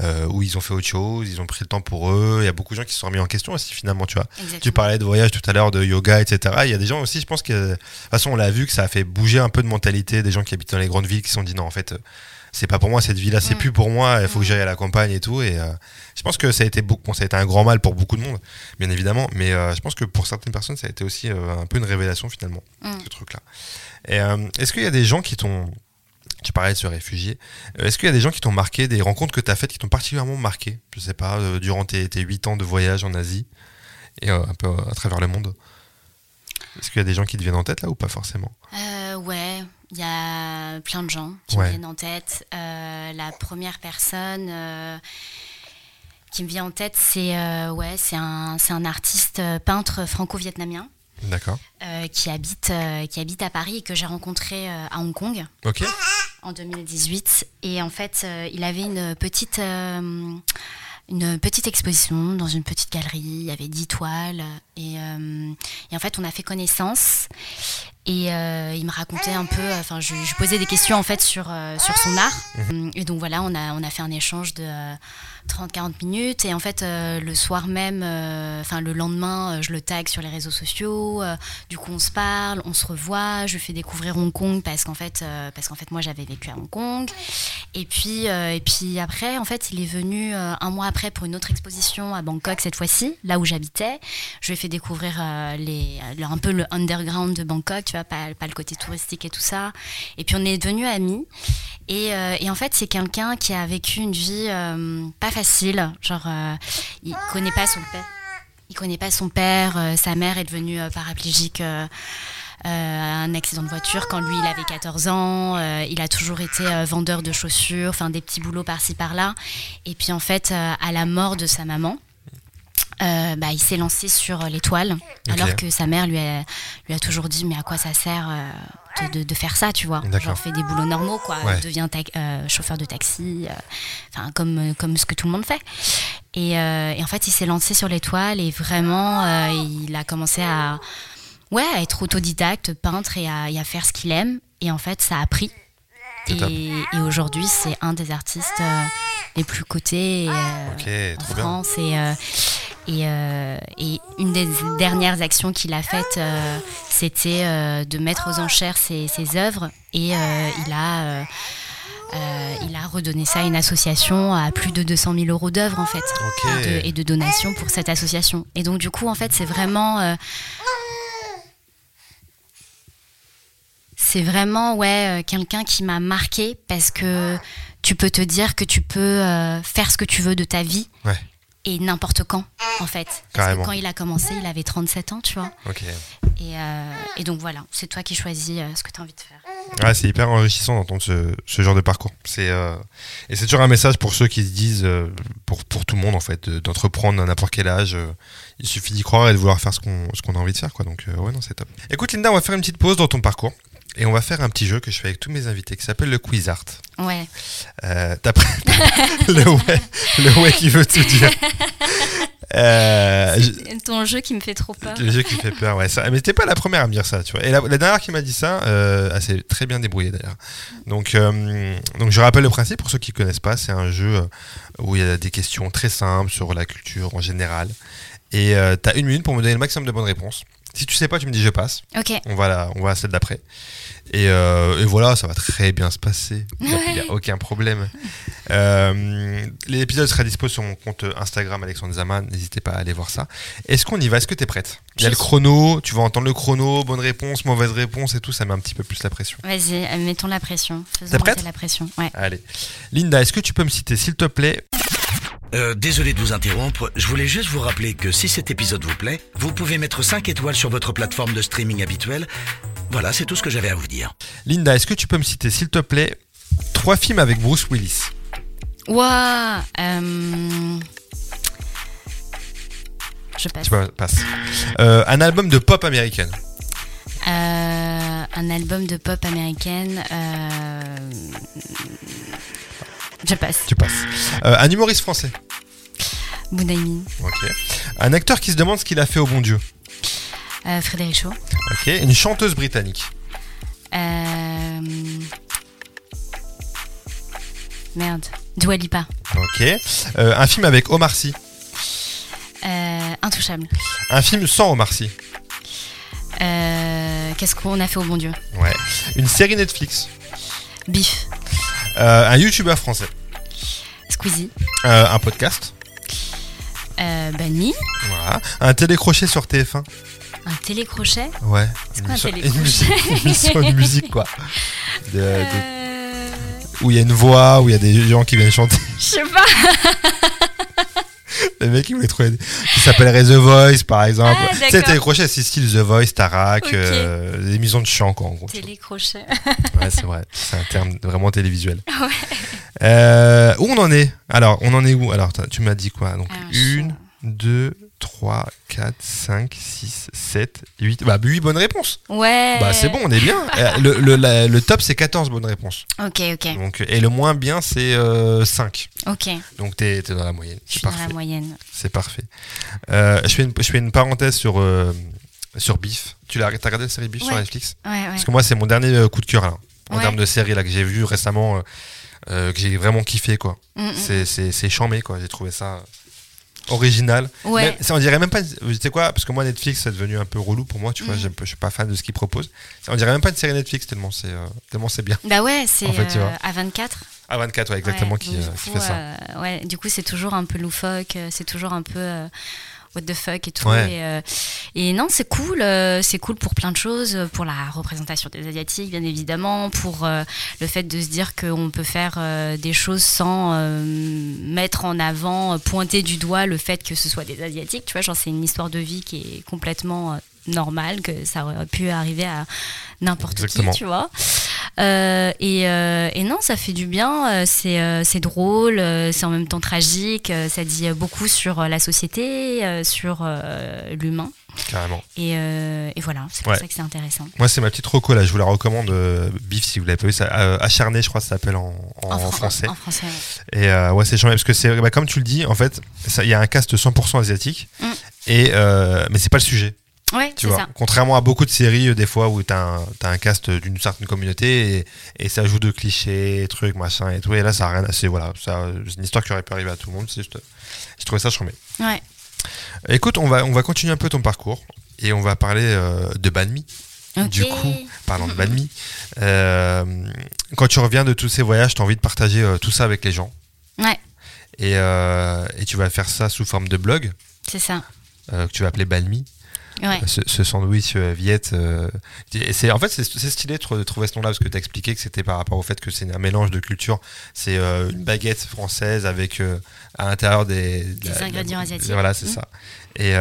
euh, où ils ont fait autre chose, ils ont pris le temps pour eux. Il y a beaucoup de gens qui se sont remis en question aussi finalement, tu vois. Tu parlais de voyage tout à l'heure, de yoga, etc. Il y a des gens aussi, je pense que de toute façon on l'a vu que ça a fait bouger un peu de mentalité des gens qui habitent dans les grandes villes qui se sont dit non en fait c'est pas pour moi cette vie-là, c'est mm. plus pour moi, il faut que j'aille à la campagne et tout. Et euh, je pense que ça a été bon, ça a été un grand mal pour beaucoup de monde, bien évidemment, mais euh, je pense que pour certaines personnes, ça a été aussi euh, un peu une révélation finalement, mm. ce truc-là. Est-ce qu'il y a des gens qui t'ont tu parlais de ce réfugié. Est-ce qu'il y a des gens qui t'ont marqué, des rencontres que tu as faites qui t'ont particulièrement marqué, je sais pas, durant tes, tes 8 ans de voyage en Asie et un peu à travers le monde? Est-ce qu'il y a des gens qui te viennent en tête là ou pas forcément? Ouais, il y a plein de gens qui me viennent en tête. Euh, la première personne euh, qui me vient en tête, c'est euh, ouais, c'est un, un, artiste peintre franco-vietnamien. D'accord. qui, habite, qui habite à Paris et que j'ai rencontré à Hong Kong. En 2018. Et en fait, il avait une petite une petite exposition dans une petite galerie. Il y avait 10 toiles. Et, et, en fait, on a fait connaissance. Et euh, il me racontait un peu, enfin, je, je, posais des questions en fait sur, euh, sur son art. Mhm. Et donc voilà, on a, on a fait un échange de, 30-40 minutes. Et en fait, euh, le soir même, euh, enfin le lendemain, euh, je le tag sur les réseaux sociaux. du coup, on se parle, on se revoit. Je lui fais découvrir Hong Kong parce qu'en fait, parce qu'en fait, moi, j'avais vécu à Hong Kong. Et puis, et puis après, en fait, il est venu un mois après pour une autre exposition à Bangkok cette fois-ci, là où j'habitais. Je lui ai fait découvrir les, un peu le underground de Bangkok, tu vois, pas, pas le côté touristique et tout ça. Et puis, on est devenus amis. Et, et en fait, c'est quelqu'un qui a vécu une vie pas facile. Genre, euh, il connaît pas son père. Il connaît pas son père. Euh, sa mère est devenue euh, paraplégique. un accident de voiture quand lui il avait 14 ans. il a toujours été vendeur de chaussures, enfin des petits boulots par-ci par-là. Et puis en fait, à la mort de sa maman, bah, il s'est lancé sur l'étoile, alors que sa mère lui a, lui a toujours dit mais à quoi ça sert de, faire ça, tu vois? Genre, fais des boulots normaux, quoi. Deviens euh, chauffeur de taxi, euh, enfin, comme, euh, comme ce que tout le monde fait. Et, en fait, il s'est lancé sur l'étoile et vraiment, il a commencé à, ouais, à être autodidacte, peintre et à, à faire ce qu'il aime. Et en fait, ça a pris. Et, aujourd'hui, c'est un des artistes les plus cotés en France. Et, euh, et, une des dernières actions qu'il a faites, euh, c'était euh, de mettre aux enchères ses, œuvres. Et il a. il a redonné ça à une association à plus de 200 000 euros d'œuvres en fait et de donations pour cette association. Et donc du coup en fait c'est vraiment c'est vraiment ouais quelqu'un qui m'a marqué parce que tu peux te dire que tu peux faire ce que tu veux de ta vie ouais et n'importe quand, en fait. Parce que quand il a commencé, il avait 37 ans, tu vois. Et, euh, et, donc voilà, c'est toi qui choisis euh, ce que tu as envie de faire. Ouais, c'est hyper enrichissant d'entendre ce, ce, genre de parcours. C'est euh, et c'est toujours un message pour ceux qui se disent, pour, pour tout le monde en fait, d'entreprendre à n'importe quel âge. il suffit d'y croire et de vouloir faire ce qu'on ce qu'on a envie de faire, quoi. Donc ouais, non, c'est top. Écoute, Linda, on va faire une petite pause dans ton parcours. Et on va faire un petit jeu que je fais avec tous mes invités qui s'appelle le Quiz Art. Ouais. Euh, le ouais, le ouais qui veut tout dire. Euh, ton jeu qui me fait trop peur. Le jeu qui me fait peur, ouais. Ça, mais t'es pas la première à me dire ça, tu vois. Et la, dernière qui m'a dit ça, euh, elle s'est très bien débrouillée d'ailleurs. Donc, euh, donc je rappelle le principe pour ceux qui connaissent pas, c'est un jeu où il y a des questions très simples sur la culture en général. Et tu as une minute pour me donner le maximum de bonnes réponses. Si tu sais pas, tu me dis je passe. Ok. On va, on va à celle d'après. Euh, et, voilà, ça va très bien se passer. Il n'y a, aucun problème. Euh, L'épisode sera dispo sur mon compte Instagram Alexandre Zaman. N'hésitez pas à aller voir ça. Est-ce qu'on y va? Est-ce que tu es prête? Il y a le chrono. Tu vas entendre le chrono. Bonne réponse, mauvaise réponse et tout. Ça met un petit peu plus la pression. Vas-y, euh, mettons la pression. T'es prête? la pression. Ouais. Allez. Linda, est-ce que tu peux me citer, s'il te plaît, euh, désolé de vous interrompre, je voulais juste vous rappeler que si cet épisode vous plaît, vous pouvez mettre 5 étoiles sur votre plateforme de streaming habituelle. Voilà, c'est tout ce que j'avais à vous dire. Linda, est-ce que tu peux me citer, s'il te plaît, trois films avec Bruce Willis? Ouah euh... Je passe. Tu. Euh, un album de pop américaine euh, Un album de pop américaine. Je passe. Tu passes. Euh, un humoriste français. Bounaïmin. Ok. Un acteur qui se demande ce qu'il a fait au bon Dieu. Euh, Frédéric Shaw. Ok. Une chanteuse britannique. Euh... Merde. Dua Lipa. Ok. Euh, un film avec Omar Sy. Intouchable. Un film sans Omar Sy. Qu'est-ce qu'on a fait au bon Dieu? Ouais. Une série Netflix. Bif. Euh, un youtubeur français. Squeezie. Euh, un podcast. Euh, Bani. Voilà. Un télécrochet sur TF1. Un télécrochet Ouais. C'est quoi un télécrochet Une émission de musique, quoi. Euh. Où il y a une voix, où il y a des gens qui viennent chanter. Je sais pas. le mec, il voulait trouver. Qui s'appellerait The Voice, par exemple. Ah, tu sais, télécrochet, c'est style The Voice, Tarak, okay. euh, des émissions de chant, quoi, en gros. Télécrochet. ouais, c'est vrai. C'est un terme vraiment télévisuel. Ouais. Euh, où on en est? Alors, on en est où? Alors, tu m'as dit quoi? Donc, une, deux, trois. 3, 4, 5, 6, 7, 8. Bah, 8 bonnes réponses. Ouais. Bah, c'est bon, on est bien. Euh, le, le, le, top, c'est 14 bonnes réponses. Ok, ok. Donc, et le moins bien, c'est euh, 5. Ok. Donc, t'es es dans la moyenne. Je suis dans la moyenne. C'est parfait. Euh, je, fais une, je fais une parenthèse sur, euh, sur Beef. Tu l'as regardé la série Beef Ouais. sur Netflix? Ouais, ouais. Parce que moi, c'est mon dernier euh, coup de cœur là, en termes de série là, que j'ai vu récemment, euh, que j'ai vraiment kiffé. quoi. Mm, mm. C'est- c'est chambé, quoi. J'ai trouvé ça original. Ouais. Même- ça, on dirait même pas. Tu sais quoi Parce que moi, Netflix, c'est devenu un peu relou pour moi. Tu vois, pas- je suis pas fan de ce qu'ils proposent. Ça, on dirait même pas une série Netflix tellement c'est euh, tellement c'est bien. Bah ouais, c'est En fait, euh, à 24. À 24, ouais, exactement, Ouais, qui, euh, qui fait ça. euh, ouais, du coup, c'est toujours un peu loufoque, euh, c'est toujours un peu euh, what the fuck et tout. Ouais. Et, euh, et non, c'est cool, euh, c'est cool pour plein de choses, pour la représentation des Asiatiques, bien évidemment, pour euh, le fait de se dire qu'on peut faire euh, des choses sans euh, mettre en avant, euh, pointer du doigt le fait que ce soit des Asiatiques. Tu vois, genre, c'est une histoire de vie qui est complètement normale, que ça aurait pu arriver à n'importe qui, tu vois. Euh, et, euh, et non, ça fait du bien, euh, c'est drôle, c'est en même temps tragique, ça dit beaucoup sur la société, sur euh, l'humain. Carrément. Et, et voilà, c'est pour Ouais. ça que c'est intéressant. Moi, c'est ma petite reco là. Je vous la recommande. Beef, si vous l'avez pas vu, ça, acharné, je crois, ça s'appelle en, en Fran- français. En français, ouais. Et ouais, c'est parce que c'est bah, comme tu le dis, en fait, il y a un cast 100% asiatique. Mm. Et mais c'est pas le sujet. Ouais, Tu vois, ça. contrairement à beaucoup de séries, euh, des fois, où t'as un, t'as un cast d'une certaine communauté et, et ça joue de clichés, trucs, machin et tout. Et là, ça a rien. C'est voilà, c'est une histoire qui aurait pu arriver à tout le monde. C'est juste, je trouvais ça chambé. Ouais. Écoute, on va, on va continuer un peu ton parcours et on va parler euh, de Banmi. Du coup, parlant de Banmi, euh, quand tu reviens de tous ces voyages, tu as envie de partager euh, tout ça avec les gens. Ouais, Et, euh, et tu vas faire ça sous forme de blog c'est ça. euh, que tu vas appeler Banmi. Ouais. ce, ce sandwich euh, Viette. euh, c'est en fait c'est c'est stylé de trou- de trouver ce nom-là parce que tu as expliqué que c'était par rapport au fait que c'est un mélange de culture. C'est euh, une baguette française avec euh, à l'intérieur des, Des la- la- ingrédients asiatiques. Voilà, c'est Mhm. ça. Et,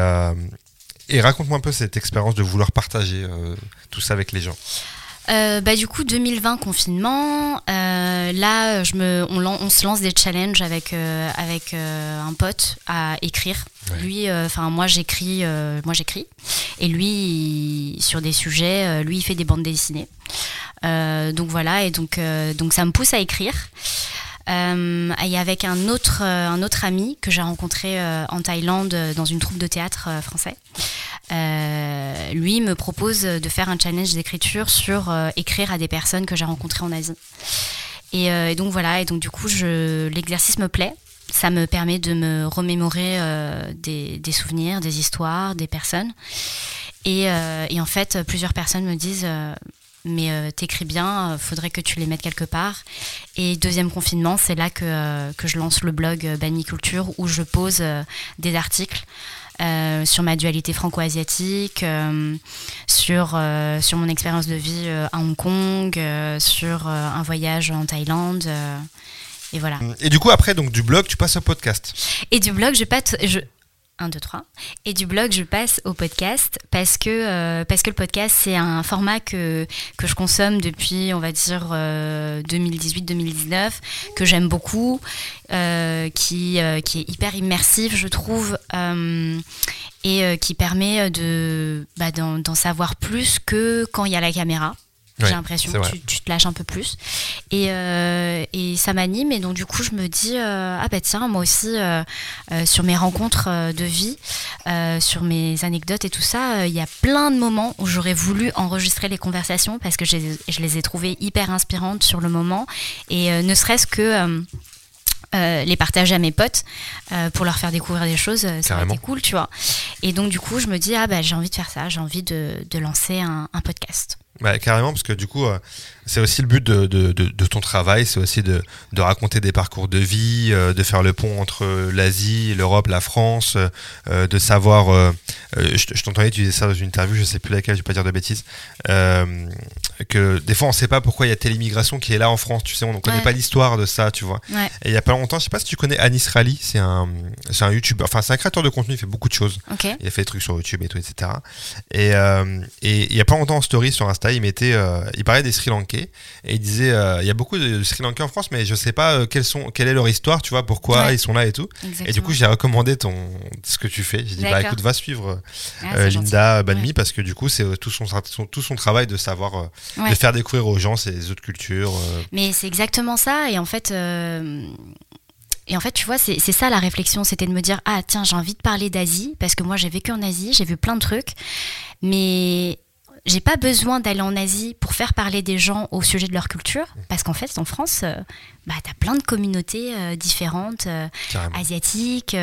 et raconte-moi un peu cette expérience de vouloir partager tout ça avec les gens. Euh, bah, du coup, 2020 confinement. euh, là, je me, on, lan- on se lance des challenges avec, euh, avec un pote à écrire. Lui, euh, enfin moi j'écris, euh, moi j'écris, et lui sur des sujets, euh, lui il fait des bandes dessinées. Donc voilà, et donc donc ça me pousse à écrire. Et avec un autre, ami que j'ai rencontré en Thaïlande dans une troupe de théâtre français. Lui me propose de faire un challenge d'écriture sur écrire à des personnes que j'ai rencontrées en Asie. Et, donc voilà, et donc du coup l'exercice me plaît. Ça me permet de me remémorer euh, des, souvenirs, des histoires, des personnes. Et, euh, en fait, plusieurs personnes me disent euh, mais t'écris bien, faudrait que tu les mettes quelque part. Et deuxième confinement, c'est là que, que je lance le blog Banni Culture où je pose des articles sur ma dualité franco-asiatique, sur, sur mon expérience de vie à Hong Kong, sur un voyage en Thaïlande. Euh, et voilà. Et du coup, après, donc du blog, tu passes au podcast. Et du blog, je passe. Je... 1, 2, 3. Et du blog, je passe au podcast parce que, euh, parce que le podcast, c'est un format que, que je consomme depuis, on va dire, euh, 2018-2019, que j'aime beaucoup, euh, qui, euh, qui est hyper immersif, je trouve, euh, et euh, qui permet de, bah, d'en savoir plus que quand il y a la caméra. Ouais, J'ai l'impression tu, tu te lâches un peu plus. Et, euh, et ça m'anime. Et donc, du coup, je me dis, euh, ah bah tiens, moi aussi, euh, sur mes rencontres de vie, sur mes anecdotes et tout ça, il y a plein de moments où j'aurais voulu enregistrer les conversations parce que je les ai trouvées hyper inspirantes sur le moment. Et ne serait-ce que. euh, les partager à mes potes euh, pour leur faire découvrir des choses, euh, ça été cool, tu vois. Et donc, du coup, je me dis, ah bah j'ai envie de faire ça, j'ai envie de, de lancer un, un podcast. Bah, carrément, parce que du coup, euh, c'est aussi le but de, de- de- de ton travail, c'est aussi de, de raconter des parcours de vie, euh, de faire le pont entre l'Asie, l'Europe, la France, euh, de savoir. euh, je je t'entendais, tu disais ça dans une interview, je sais plus laquelle, je vais pas dire de bêtises, que des fois on sait pas pourquoi il y a telle immigration qui est là en France, tu sais, on ne connaît Ouais. pas l'histoire de ça, tu vois. Ouais, Et il y a pas longtemps, je sais pas si tu connais Anis Rally, c'est un, c'est un youtubeur, enfin c'est un créateur de contenu, il fait beaucoup de choses. Il a fait des trucs sur YouTube et tout, etc. Et euh, et il y a pas longtemps en story sur Instagram, Insta, il mettait, il parlait des Sri Lankais et il disait, il y a beaucoup de Sri Lankais en France, mais je sais pas quelles sont, quelle est leur histoire, tu vois, pourquoi ils sont là et tout. Et du coup, j'ai recommandé ton, ce que tu fais. J'ai dit, bah écoute, va suivre ah, Linda Banmi parce que du coup, c'est tout son, tout son travail de savoir, de faire découvrir aux gens ces autres cultures. Mais c'est exactement ça. Et en fait, et en fait, tu vois, c'est ça la réflexion, c'était de me dire, ah tiens, j'ai envie de parler d'Asie, parce que moi j'ai vécu en Asie, j'ai vu plein de trucs, mais j'ai pas besoin d'aller en Asie pour faire parler des gens au sujet de leur culture, parce qu'en fait, en France, euh, bah, tu as plein de communautés euh, différentes, euh, asiatiques,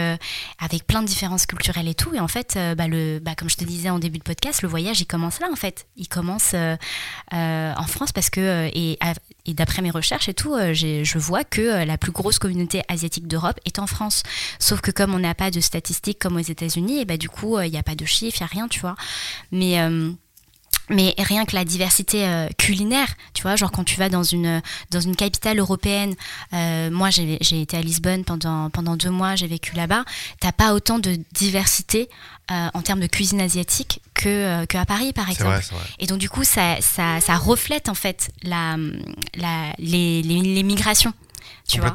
avec plein de différences culturelles et tout. Et en fait, bah, le, bah, comme je te disais en début de podcast, le voyage, il commence là, en fait. Il commence en France parce que, et, et d'après mes recherches et tout, je vois que la plus grosse communauté asiatique d'Europe est en France. Sauf que comme on n'a pas de statistiques comme aux États-Unis, et bah, du coup, il n'y a pas de chiffres, il n'y a rien, tu vois. Mais mais rien que la diversité euh, culinaire, tu vois, genre quand tu vas dans une, dans une capitale européenne, euh, moi j'ai été à Lisbonne pendant, pendant deux mois, j'ai vécu là-bas, t'as pas autant de diversité euh, en termes de cuisine asiatique que, que à Paris par exemple. Vrai, vrai. Et donc du coup ça, ça, ça, reflète en fait la, la, les, les, les migrations tu vois.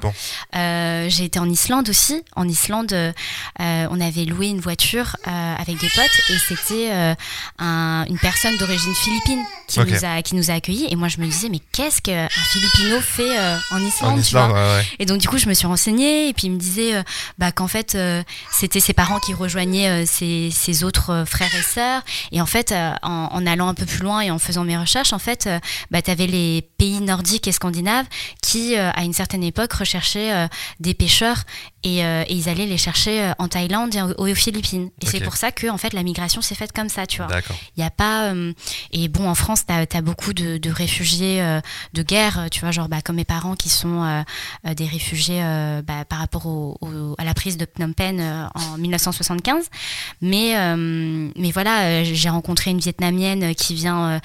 Euh, j'ai été en Islande aussi. En Islande, euh, on avait loué une voiture euh, avec des potes et c'était un, une personne d'origine philippine qui, nous a, qui nous a accueillis. Et moi, je me disais, mais qu'est-ce qu'un Filipino fait en Islande, tu vois Et donc, du coup, je me suis renseignée et puis il me disait bah, qu'en fait, c'était ses parents qui rejoignaient ses, ses, autres frères et sœurs. Et en fait, en, en, allant un peu plus loin et en faisant mes recherches, en fait, bah, tu avais les pays nordiques et scandinaves qui, à une certaine époque, recherchaient euh, des pêcheurs euh, et, ils allaient les chercher euh, en Thaïlande et aux, Philippines. Et c'est pour ça que en fait la migration s'est faite comme ça, tu vois. Il y a pas et bon en France tu as, beaucoup de, réfugiés de guerre, tu vois, genre bah, comme mes parents qui sont des réfugiés bah, par rapport à la prise de Phnom Penh en 1975. Mais mais voilà, j'ai rencontré une Vietnamienne qui vient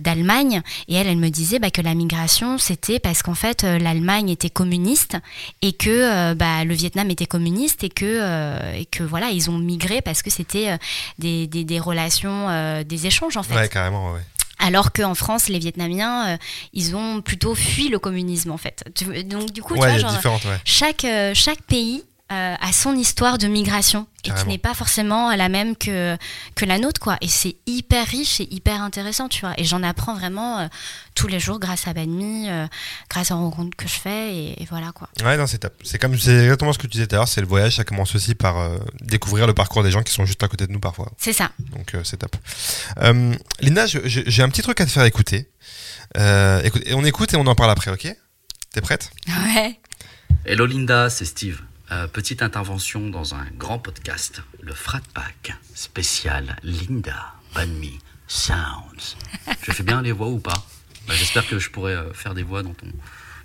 d'Allemagne et elle elle me disait bah, que la migration c'était parce qu'en fait l'Allemagne était communiste et que euh, bah, le Vietnam était communiste et que, euh, et que voilà, ils ont migré parce que c'était euh, des, des, relations, des échanges en fait. Ouais, carrément, ouais. Alors qu'en France, les Vietnamiens, ils ont plutôt fui le communisme en fait. Donc du coup, tu vois, genre, chaque, chaque pays euh, à son histoire de migration. Et qui n'est pas forcément la même que, que la nôtre quoi. Et c'est hyper riche et hyper intéressant tu vois. Et j'en apprends vraiment euh, tous les jours grâce à Banmi euh, grâce aux rencontres que je fais et, voilà quoi. Ouais non c'est top. C'est comme c'est exactement ce que tu disais tout à l'heure c'est le voyage ça commence aussi par découvrir le parcours des gens qui sont juste à côté de nous parfois. C'est ça. Donc c'est top. Linda j'ai un petit truc à te faire écouter. Écoute, on écoute et on en parle après ok? T'es prête? Ouais. Hello Linda c'est Steve euh, petite intervention dans un grand podcast, le Frat Pack, spécial Linda Banmi Sounds. Je fais bien les voix ou pas? Bah, J'espère que je pourrai euh, faire des voix dans ton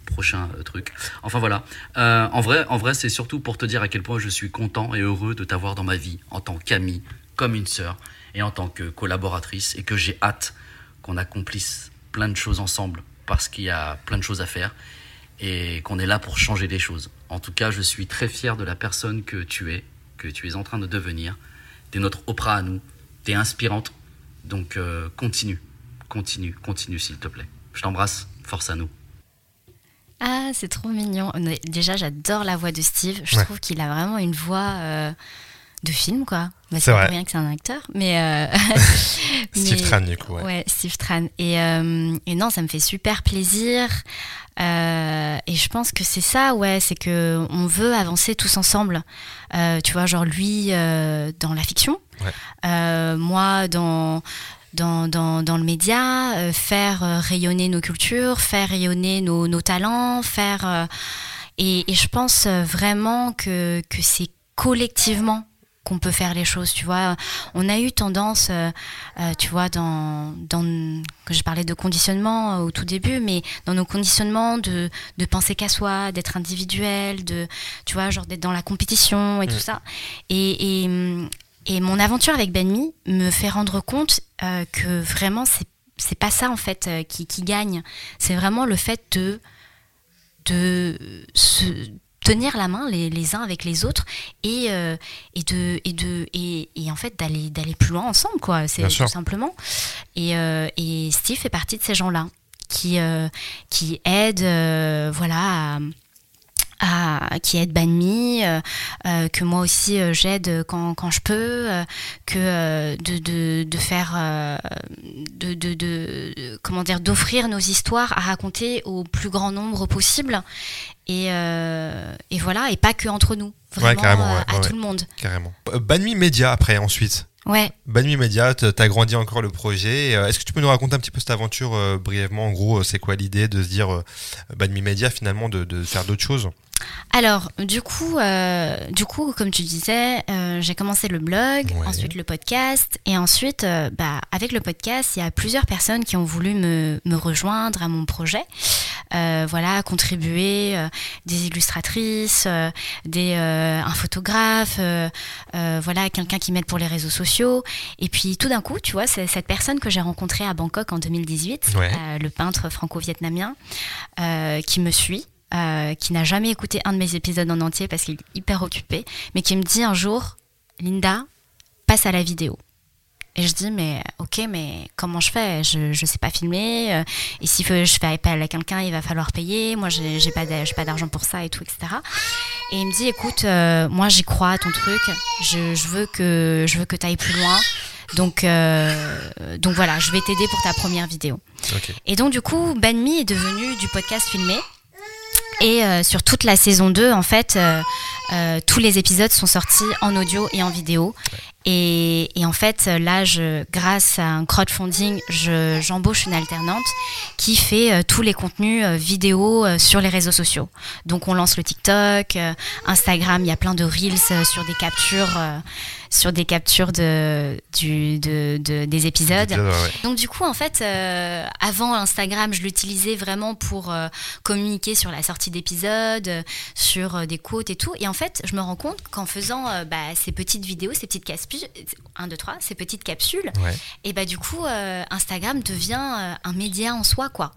prochain euh, truc. Enfin voilà. en vrai, en vrai c'est surtout pour te dire à quel point je suis content et heureux de t'avoir dans ma vie en tant qu'amie, comme une sœur et en tant que collaboratrice et que j'ai hâte qu'on accomplisse plein de choses ensemble parce qu'il y a plein de choses à faire et qu'on est là pour changer les choses. En tout cas, je suis très fier de la personne que tu es, que tu es en train de devenir. Tu es notre Oprah à nous, tu es inspirante. Donc euh, continue, continue, continue s'il te plaît. Je t'embrasse, force à nous. Ah, c'est trop mignon. Déjà, j'adore la voix de Steve. Je trouve qu'il a vraiment une voix euh, de film, quoi. Bah, c'est rien que c'est un acteur, mais, euh, Steve Tran du coup. Ouais, Steve Tran. Et, et, non, ça me fait super plaisir. Euh, et je pense que c'est ça, ouais, c'est que on veut avancer tous ensemble. Euh, tu vois, genre lui euh, dans la fiction, moi dans dans, dans, dans, le média, faire rayonner nos cultures, faire rayonner nos, nos talents, faire et, et, je pense vraiment que, que c'est collectivement qu'on peut faire les choses, tu vois. On a eu tendance, euh, euh, tu vois, dans, dans que je parlais de conditionnement euh, au tout début, mais dans nos conditionnements de, de penser qu'à soi, d'être individuel, de, tu vois, genre d'être dans la compétition et tout mm. ça. Et, et, et, mon aventure avec Benmi me fait rendre compte que vraiment, c'est, c'est pas ça, en fait, qui, qui gagne. C'est vraiment le fait de de se, tenir la main les, les uns avec les autres et, euh, et de et de et, et en fait d'aller d'aller plus loin ensemble quoi c'est tout simplement. Et, et Steve fait partie de ces gens-là qui, qui aident voilà, à qui aide Banmi, euh, euh, que moi aussi euh, j'aide quand, quand, je peux, que de, de, de, faire, de, de, comment dire, d'offrir nos histoires à raconter au plus grand nombre possible. Et, et voilà, et pas que entre nous, vraiment à tout le monde. Carrément. Banmi Média après, ensuite Ouais. Banmi Média, tu as grandi encore le projet. Est-ce que tu peux nous raconter un petit peu cette aventure brièvement? En gros, c'est quoi l'idée de se dire Banmi Média finalement de, de faire d'autres choses? Alors, du coup, euh, du coup, comme tu disais, euh, j'ai commencé le blog, ensuite le podcast, et ensuite, euh, bah, avec le podcast, il y a plusieurs personnes qui ont voulu me, me rejoindre à mon projet. voilà, contribuer, des illustratrices, des, un photographe, voilà, quelqu'un qui m'aide pour les réseaux sociaux. Et puis, tout d'un coup, tu vois, c'est cette personne que j'ai rencontrée à Bangkok en 2018, le peintre franco-vietnamien, qui me suit euh, qui n'a jamais écouté un de mes épisodes en entier parce qu'il est hyper occupé, mais qui me dit un jour, Linda, passe à la vidéo. Et je dis, mais ok, mais comment je fais? Je ne sais pas filmer. Euh, et si je fais appel à quelqu'un, il va falloir payer. Moi, j'ai pas pas d'argent pour ça et tout, etc. Et il me dit, écoute, euh, moi, j'y crois à ton truc. Je, je, veux que je veux que tu ailles plus loin. Donc, donc voilà, je vais t'aider pour ta première vidéo. Et donc, du coup, Banmi est devenu du podcast filmé. Et euh, sur toute la saison 2, en fait, euh, euh, tous les épisodes sont sortis en audio et en vidéo. Et, en fait, là, grâce à un crowdfunding, j'embauche une alternante qui fait tous les contenus vidéo sur les réseaux sociaux. Donc, on lance le TikTok, Instagram, il y a plein de reels sur des captures sur des captures de, du, de, des épisodes. Donc du coup, en fait, euh, avant Instagram, je l'utilisais vraiment pour euh, communiquer sur la sortie d'épisodes, sur euh, des quotes et tout. Et en fait, je me rends compte qu'en faisant bah, ces petites vidéos, ces petites capsules, 1, 2, 3, ces petites capsules, et bah du coup, Instagram devient un média en soi, quoi.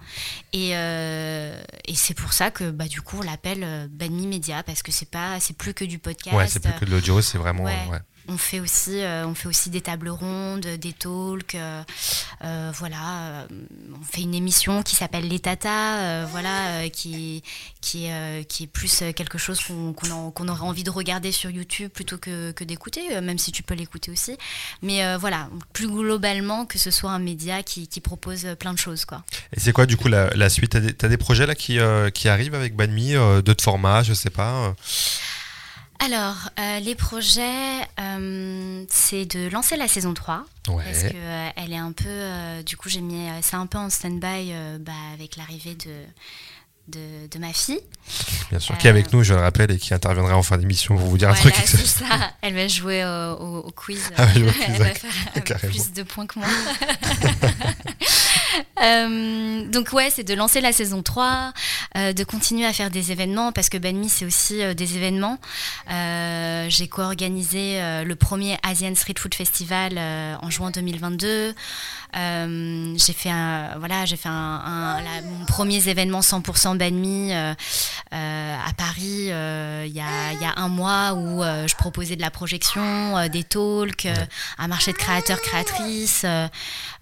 Et, et c'est pour ça que bah, du coup, on l'appelle Banmi Média, parce que c'est pas, c'est plus que du podcast. Ouais, c'est plus que de l'audio, c'est vraiment... On fait aussi, euh, on fait aussi des tables rondes, des talks, euh, euh, voilà. on fait une émission qui s'appelle Les Tata, voilà, qui qui est plus quelque chose qu'on aurait envie de regarder sur YouTube plutôt que, d'écouter, même si tu peux l'écouter aussi. Mais voilà, plus globalement que ce soit un média qui, propose plein de choses, quoi. Et c'est quoi du coup la, suite? Des, des, projets là qui qui arrivent avec Banmi, d'autres formats, je sais pas. Alors, euh, les projets, euh, c'est de lancer la saison 3. Parce qu'elle euh, elle est un peu. du coup, j'ai mis ça un peu en stand-by bah, avec l'arrivée de, de, ma fille. Bien sûr, qui est avec nous, je le rappelle, et qui interviendra en fin d'émission pour vous dire un truc. C'est ça, elle va jouer au, quiz. Ah, elle va faire plus de points que moi. Euh, donc ouais, c'est de lancer la saison 3, euh, de continuer à faire des événements, parce que Banmi, c'est aussi euh, des événements. J'ai co-organisé le premier Asian Street Food Festival en juin 2022. J'ai fait un, voilà, j'ai fait un, mon premier événement 100% Banmi à Paris il y, a, y, a, un mois où je proposais de la projection, des talks, un marché de créateurs, créatrices,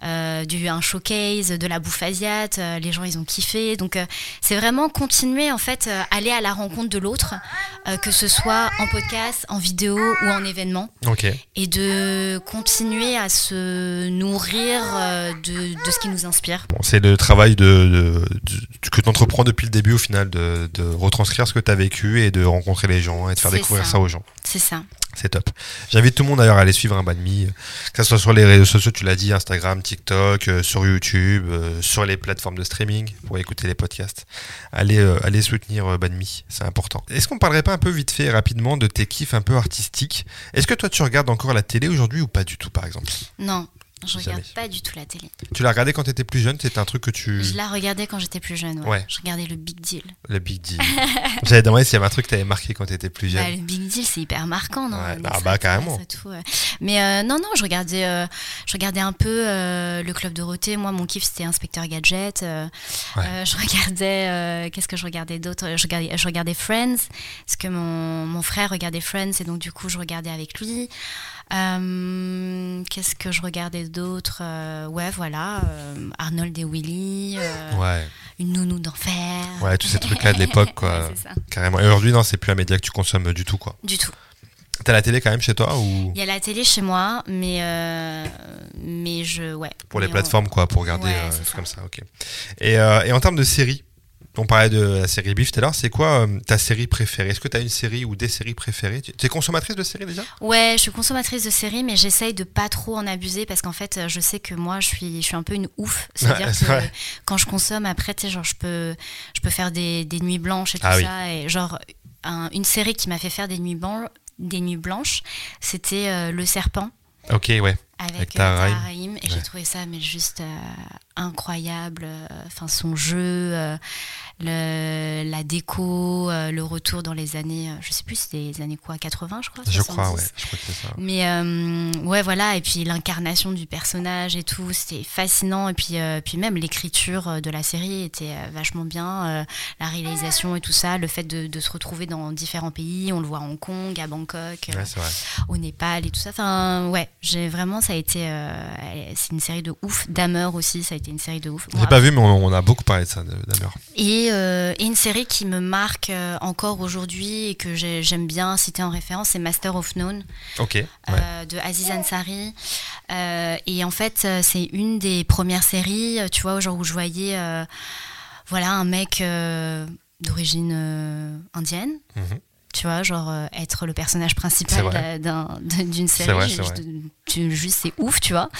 du, un showcase, de la bouffe asiate, euh, les gens ils ont kiffé. Donc euh, c'est vraiment continuer en fait, euh, aller à la rencontre de l'autre, que ce soit en podcast, en vidéo ou en événement. Et de continuer à se nourrir de, de ce qui nous inspire. Bon, c'est le travail de, que tu entreprends depuis le début au final, de, retranscrire ce que tu as vécu et de rencontrer les gens et de faire découvrir ça aux gens. C'est ça. C'est top. J'invite tout le monde d'ailleurs à aller suivre un Banmi, que ce soit sur les réseaux sociaux, tu l'as dit, Instagram, TikTok, euh, sur YouTube, euh, sur les plateformes de streaming pour écouter les podcasts. Allez, euh, allez soutenir Banmi, c'est important. Est-ce qu'on parlerait pas un peu vite fait, rapidement, de tes kiffs un peu artistiques? Est-ce que toi tu regardes encore la télé aujourd'hui ou pas du tout, par exemple? Non, je regarde pas du tout la télé. Tu l'as regardé quand tu étais plus jeune C'était un truc que tu. Je la regardais quand j'étais plus jeune. Ouais. Je regardais le Big Deal. Le Big Deal. J'avais demandé s'il y avait un truc que tu avais marqué quand tu étais plus jeune. Bah, le Big Deal, c'est hyper marquant, non ouais. Ah bah carrément. Mais euh, non, non, je regardais, euh, je regardais un peu euh, le Club Dorothée. Moi, mon kiff, c'était Inspecteur Gadget. je regardais. Qu'est-ce que je regardais d'autre? Je regardais, je regardais Friends. Parce que mon, mon frère regardait Friends et donc, du coup, je regardais avec lui. Qu'est-ce qu'est-ce que je regardais d'autre Ouais, voilà, Arnold et Willy. ouais. Une nounou d'enfer. Ouais, tous ces trucs-là de l'époque, quoi. Carrément. Et aujourd'hui, non, c'est plus un média que tu consommes du tout, quoi. Du tout. T'as la télé quand même chez toi ou? Il y a la télé chez moi, mais mais je ouais. Pour les plateformes quoi, pour regarder comme ça, ok. Et, et en termes de séries, on parlait de la série Biff tout à l'heure. C'est quoi euh, ta série préférée? Est-ce que tu as une série ou des séries préférées? Tu es consommatrice de séries déjà? Ouais, je suis consommatrice de séries, mais j'essaye de pas trop en abuser parce qu'en fait, je sais que moi, je suis, je suis un peu une ouf. C'est-à-dire que quand je consomme, après, tu sais, genre, je peux, je peux faire des, des nuits blanches et tout ah ça. Et genre, une série qui m'a fait faire des nuits, blanches, des nuits blanches, c'était euh, Le Serpent. Ok, ouais. Avec, avec euh, et j'ai trouvé ça mais juste incroyable. Enfin, son jeu, le, la déco, euh, le retour dans les années, euh, je sais plus, c'était les années quoi, 80, je crois. Je crois, ouais, je crois que c'est ça. Mais euh, ouais, voilà, et puis l'incarnation du personnage et tout, c'était fascinant. Et puis, puis même l'écriture de la série était vachement bien, la réalisation et tout ça, le fait de, de, se retrouver dans différents pays, on le voit à Hong Kong, à Bangkok, au Népal et tout ça. Enfin, ouais, j'ai vraiment, ça a été, c'est une série de ouf. Damer aussi, ça a été une série de ouf. J'ai pas vu, mais on, a beaucoup parlé de ça, Damer. Et euh, et, une série qui me marque euh, encore aujourd'hui et que j'aime bien citer en référence, c'est Master of None euh, de Aziz Ansari. et en fait, c'est une des premières séries, tu vois, genre où je voyais voilà, un mec d'origine indienne. Mhm. tu vois, genre être le personnage principal d'une série. juste, c'est ouf, tu vois,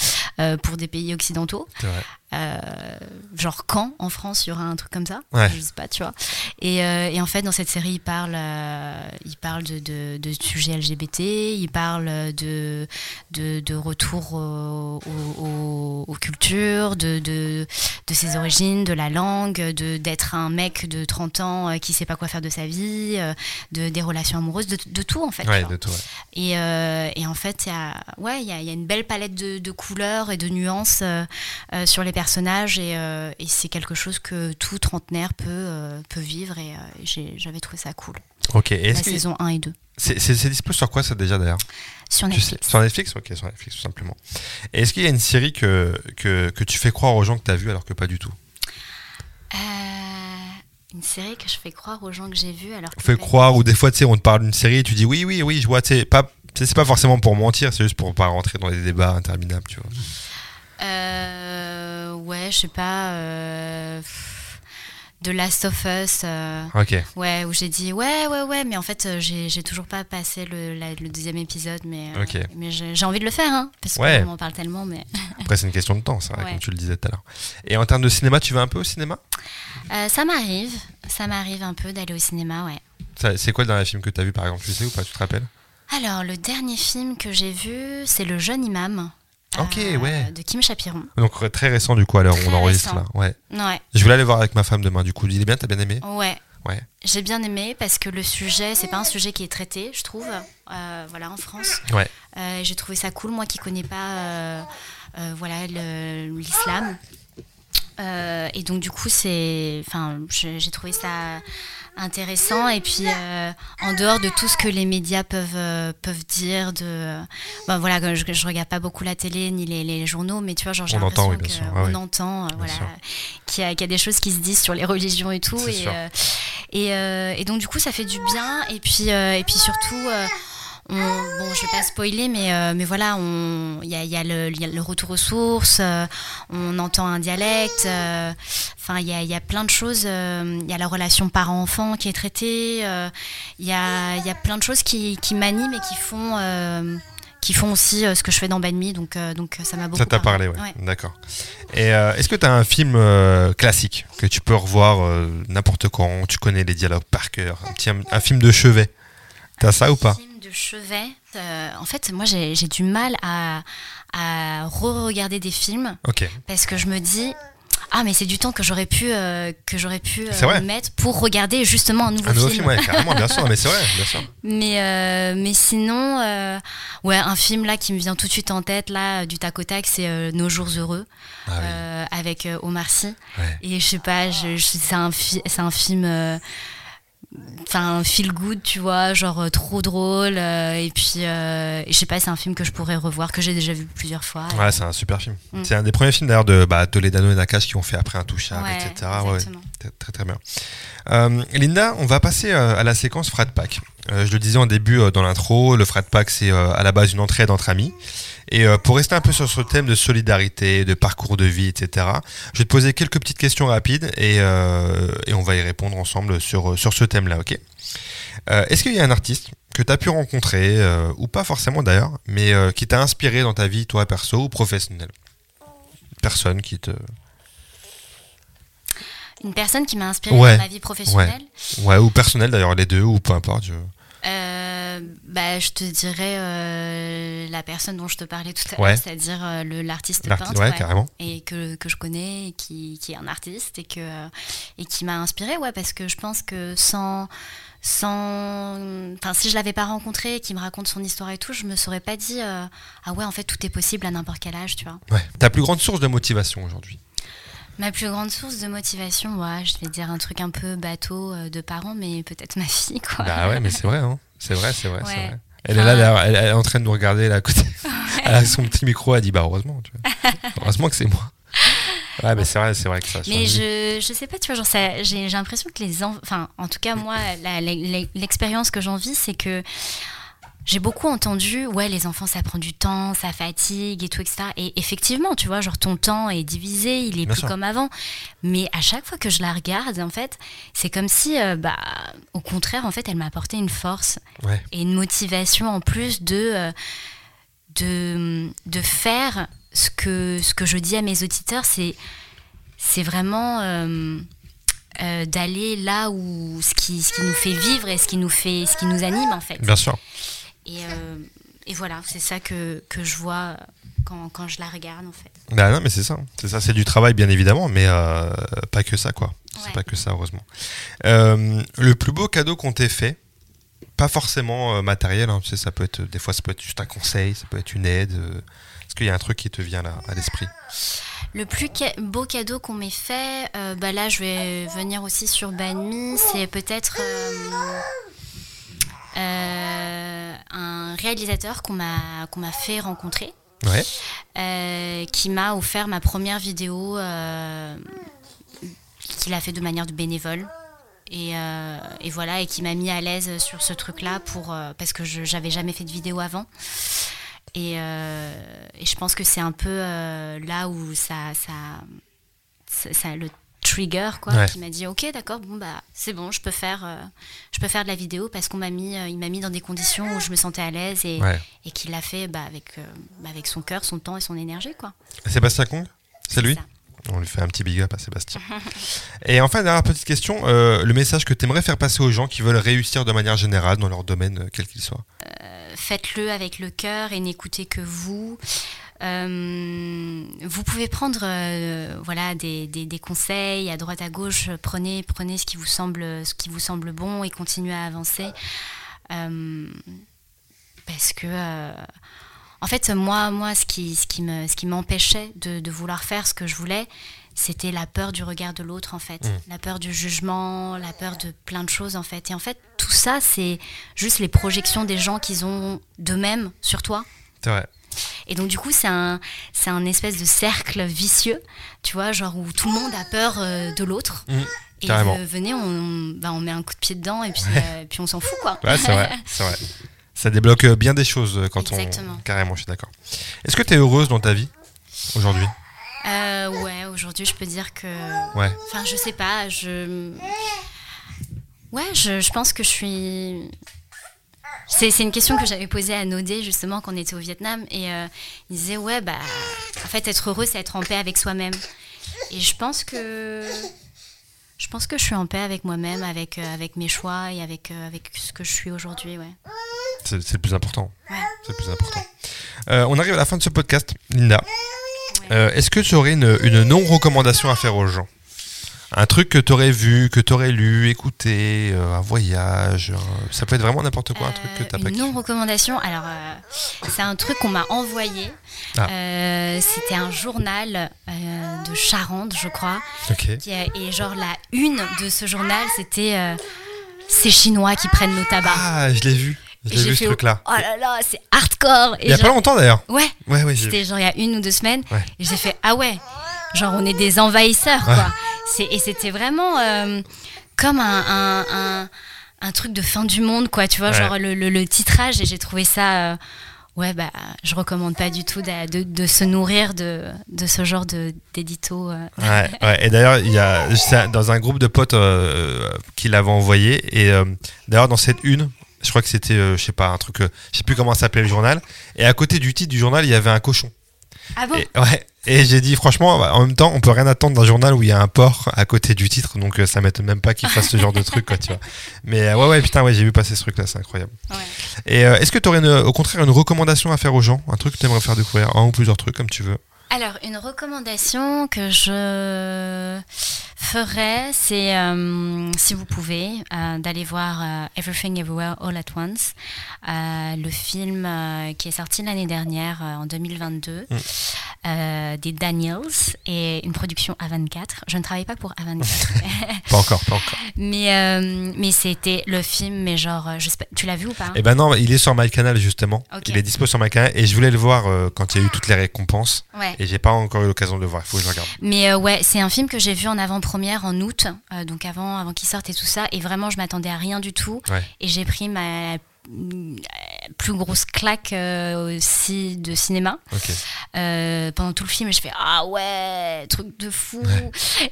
pour des pays occidentaux. Euh, genre quand en France il y aura un truc comme ça? Je sais pas tu vois. Et, euh, et, en fait dans cette série il parle euh, il parle de, de, de, sujets LGBT il parle de de, de retour aux, cultures de, de, ses origines de la langue de d'être un mec de 30 ans qui sait pas quoi faire de sa vie de des relations amoureuses de, de tout en fait tout, et, et en fait il y a ouais il y a, y a, une belle palette de, couleurs et de nuances sur les personnages euh, et, c'est quelque chose que tout trentenaire peut, euh, peut vivre et euh, j'avais trouvé ça cool. Ok, la saison 1 et 2. C'est dispo sur quoi ça déjà d'ailleurs? Sur Netflix. sur Netflix? Ok, sur Netflix tout simplement. est-ce qu'il y a une série que, que, que, tu fais croire aux gens que tu as vu alors que pas du tout? Une série que je fais croire aux gens que j'ai vu alors que. Fais croire, ou des fois tu sais, on te parle d'une série et tu dis oui, oui, oui, je vois, tu sais, pas. C'est pas forcément pour mentir, c'est juste pour pas rentrer dans des débats interminables, tu vois. Euh, ouais, je sais pas. Euh, de Last of Us. Euh, ok. Ouais, où j'ai dit ouais, ouais, ouais, mais en fait, euh, j'ai toujours pas passé le, le deuxième épisode, mais, mais j'ai envie de le faire, hein, parce qu'on m'en parle tellement. Mais... Après, c'est une question de temps, ça, comme tu le disais tout à l'heure. Et en termes de cinéma, tu vas un peu au cinéma? Ça m'arrive, ça m'arrive un peu d'aller au cinéma, ouais. C'est quoi le dernier film que tu as vu, par exemple? Tu sais ou pas? Tu te rappelles? Alors, le dernier film que j'ai vu, c'est Le Jeune Imam. Ok, euh, ouais. De Kim Chapiron. Donc très récent du coup à l'heure où on enregistre là. Ouais. ouais. Je voulais aller voir avec ma femme demain du coup. Il est bien, t'as bien aimé? Ouais. Ouais. J'ai bien aimé parce que le sujet, c'est pas un sujet qui est traité, je trouve, euh, voilà, en France. Ouais. Euh, j'ai trouvé ça cool, moi qui connais pas, voilà, l'islam. Et donc du coup, c'est, enfin, j'ai trouvé ça intéressant. Et puis euh, en dehors de tout ce que les médias peuvent euh, peuvent dire de ben voilà je, je regarde pas beaucoup la télé ni les, les journaux mais tu vois genre j'ai l'impression qu'on entend voilà qu'il y, a, y, a des choses qui se disent sur les religions et tout. Et, euh, et, et donc du coup ça fait du bien. Et puis et puis surtout bon, je vais pas spoiler, mais, euh, mais voilà, il y a, y, a le retour aux sources, euh, on entend un dialecte, euh, enfin, il y a, y a, plein de choses. Il y a la relation parent-enfant qui est traitée, il y, a, y a plein de choses qui, qui m'animent et qui font qui font aussi ce que je fais dans Banmi, donc, donc ça m'a beaucoup Ça t'a parlé, ouais. D'accord. Et est-ce que tu as un film classique que tu peux revoir n'importe quand, tu connais les dialogues par cœur, un, petit, un, film de chevet? T'as ça ou pas? De chevet. Euh, en fait, moi, j'ai du mal à, à re-regarder des films. Parce que je me dis, ah mais c'est du temps que j'aurais pu euh, que j'aurais pu euh, mettre pour regarder justement un nouveau, un nouveau film. ouais, carrément, bien sûr, mais c'est vrai, bien sûr. Mais mais sinon, ouais, un film là qui me vient tout de suite en tête là du tac au tac, c'est Nos jours heureux ah avec Omar Sy. Et je sais pas, c'est un c'est un film enfin feel good tu vois genre euh, trop drôle euh, et puis euh, je sais pas c'est un film que je pourrais revoir que j'ai déjà vu plusieurs fois ouais c'est un super film. Mm. c'est un des premiers films d'ailleurs de bah, Toledano et Nakash qui ont fait après un touchable ouais, etc ouais, très très bien. Linda on va passer à la séquence frat pack. Je le disais en début dans l'intro le frat pack c'est à la base une entraide entre amis et pour rester un peu sur ce thème de solidarité, de parcours de vie, etc., je vais te poser quelques petites questions rapides et, et on va y répondre ensemble sur, sur ce thème-là, ok? Euh, est-ce qu'il y a un artiste que tu as pu rencontrer, euh, ou pas forcément d'ailleurs, mais euh, qui t'a inspiré dans ta vie, toi perso ou professionnelle? Personne qui te. Une personne qui m'a inspiré dans ma vie professionnelle? Ouais, ou personnelle d'ailleurs, les deux, ou peu importe. Je... bah, je te dirais la personne dont je te parlais tout à l'heure, c'est-à-dire l'artiste peintre. Ouais. Et que, que, je connais, et qui, qui, est un artiste, et, que, et qui m'a inspiré, ouais, parce que je pense que sans sans enfin si je l'avais pas rencontré qui me raconte son histoire et tout je me serais pas dit euh, ah ouais en fait tout est possible à n'importe quel âge tu vois ouais ta plus grande source de motivation aujourd'hui? Ma plus grande source de motivation ouais je vais dire un truc un peu bateau euh, de parents mais peut-être ma fille quoi bah ouais mais c'est vrai hein. c'est vrai c'est vrai, vrai, elle est là, elle, est en train de nous regarder là à côté. Elle a son petit micro, elle dit bah heureusement, tu vois. heureusement que c'est moi. Ouais, mais c'est vrai, c'est vrai que ça. Mais je, je sais pas, tu vois, genre j'ai l'impression que les enfants, enfin, en tout cas moi, l'expérience que j'en vis, c'est que j'ai beaucoup entendu, ouais, les enfants, ça prend du temps, ça fatigue et tout, etc. Et effectivement, tu vois, genre ton temps est divisé, il est plus comme avant. Mais à chaque fois que je la regarde, en fait, c'est comme si, euh, bah, au contraire, en fait, elle m'a apporté une force et une motivation en plus de, euh, de, de faire ce que, ce que je dis à mes auditeurs, c'est, c'est vraiment euh, euh, d'aller là où ce qui, ce qui nous fait vivre et ce qui nous, fait, ce qui nous anime, en fait. Bien sûr. Et, euh, et voilà, c'est ça que, que je vois quand, quand, je la regarde, en fait. Bah non, mais c'est ça. C'est ça, c'est du travail, bien évidemment, mais pas que ça, quoi. C'est pas que ça, heureusement. le plus beau cadeau qu'on t'ait fait, pas forcément matériel, hein, tu sais, ça peut être, des fois, ça peut être juste un conseil, ça peut être une aide qu'il y a un truc qui te vient là à l'esprit? Le plus beau cadeau qu'on m'ait fait, euh, bah là je vais venir aussi sur Banmi, c'est peut-être euh, euh, un réalisateur qu'on m'a qu'on m'a fait rencontrer, qui m'a offert ma première vidéo qu'il a fait de manière de bénévole. Et, et, voilà et qui m'a mis à l'aise sur ce truc là pour parce que je j'avais jamais fait de vidéo avant euh, et, je pense que c'est un peu euh, là où ça, ça, ça, le trigger quoi qui m'a dit ok d'accord bon bah c'est bon je peux faire euh, je peux faire de la vidéo parce qu'on m'a mis il m'a mis dans des conditions où je me sentais à l'aise et, et qu'il l'a fait bah, avec bah, avec son cœur son temps et son énergie quoi. Sébastien Kong c'est lui on lui fait un petit big up à Sébastien. et enfin, dernière petite question, le message que tu aimerais faire passer aux gens qui veulent réussir de manière générale dans leur domaine, quel qu'il soit? Faites-le avec le cœur et n'écoutez que vous. Euh, vous pouvez prendre euh, voilà des, des, conseils à droite à gauche. Prenez prenez ce qui vous semble ce qui vous semble bon et continuez à avancer euh, parce que en fait moi moi ce qui ce qui me ce qui m'empêchait de, de, vouloir faire ce que je voulais c'était la peur du regard de l'autre en fait, mm. la peur du jugement, la peur de plein de choses en fait. Et en fait, tout ça, c'est juste les projections des gens qu'ils ont d'eux-mêmes sur toi. C'est vrai. Et donc du coup, c'est un, c'est un espèce de cercle vicieux, tu vois, genre où tout le monde a peur euh, de l'autre. Mm. et venez, on, bah, on met un coup de pied dedans et puis, euh, puis on s'en fout quoi. Ouais, c'est vrai, c'est vrai. Ça débloque bien des choses quand Exactement. on. Carrément, je suis d'accord. Est-ce que tu es heureuse dans ta vie aujourd'hui? Euh, ouais, aujourd'hui, je peux dire que. Ouais. Enfin, je sais pas, je. Ouais, je, je pense que je suis. C'est, une question que j'avais posée à Nodé justement quand on était au Vietnam et euh, il disait ouais bah en fait être heureux c'est être en paix avec soi-même. Et je pense que je pense que je suis en paix avec moi-même avec euh, avec mes choix et avec avec ce que je suis aujourd'hui ouais. C'est, le plus important. Ouais. c'est le plus important. On arrive à la fin de ce podcast Linda. Euh, est-ce que tu aurais une, non-recommandation à faire aux gens? Un truc que tu aurais vu, que tu aurais lu, écouté, euh, un voyage, ça peut être vraiment n'importe quoi, un truc que tu pas Une non-recommandation, alors euh, c'est un truc qu'on m'a envoyé. Ah. C'était un journal de Charente, je crois. Et genre la une de ce journal, c'était ces Chinois qui prennent nos tabacs. Ah, je l'ai vu. J'ai vu ce truc-là. Oh là là, c'est hardcore. il y a pas longtemps d'ailleurs. Ouais. Ouais, ouais. C'était genre il y a une ou deux semaines. Et j'ai fait ah ouais, genre on est des envahisseurs quoi. Et c'était vraiment euh, comme un, un, truc de fin du monde quoi. Tu vois, genre le, le, titrage et j'ai trouvé ça. Euh, ouais, bah, je recommande pas du tout de, de, se nourrir de, de ce genre d'édito. Euh. Ouais, ouais, et d'ailleurs, il y a dans un groupe de potes qui l'avaient envoyé, et d'ailleurs, dans cette une, je crois que c'était, euh, je sais pas, un truc, euh, je sais plus comment s'appelait le journal. Et à côté du titre du journal, il y avait un cochon. Ah bon et, Ouais. Et j'ai dit, franchement, bah, en même temps, on peut rien attendre d'un journal où il y a un porc à côté du titre, donc euh, ça m'étonne même pas qu'il fasse ce genre de truc, quoi, tu vois. Mais ouais, ouais, putain, ouais, j'ai vu passer ce truc-là, c'est incroyable. Ouais. Et est-ce que tu aurais au contraire une recommandation à faire aux gens? Un truc que tu aimerais faire découvrir? Un ou plusieurs trucs, comme tu veux? Alors, une recommandation que je ferais, c'est, euh, si vous pouvez, euh, d'aller voir euh, Everything Everywhere All at Once, le film qui est sorti l'année dernière, en 2022, mm. des Daniels, et une production A24. Je ne travaille pas pour A24. pas encore, pas encore. Mais, mais c'était le film, mais genre, je sais pas, tu l'as vu ou pas Eh ben non, il est sur MyCanal justement. Il est dispo sur MyCanal, et je voulais le voir quand il y a eu toutes les récompenses. Ouais. Et j'ai pas encore eu l'occasion de le voir. Il faut que je regarde. Mais ouais, c'est un film que j'ai vu en avant-première en août, euh, donc avant, avant qu'il sorte et tout ça. Et vraiment, je m'attendais à rien du tout. Et j'ai pris ma plus grosse claque euh, aussi de cinéma. Euh, pendant tout le film, je fais Ah ouais, truc de fou.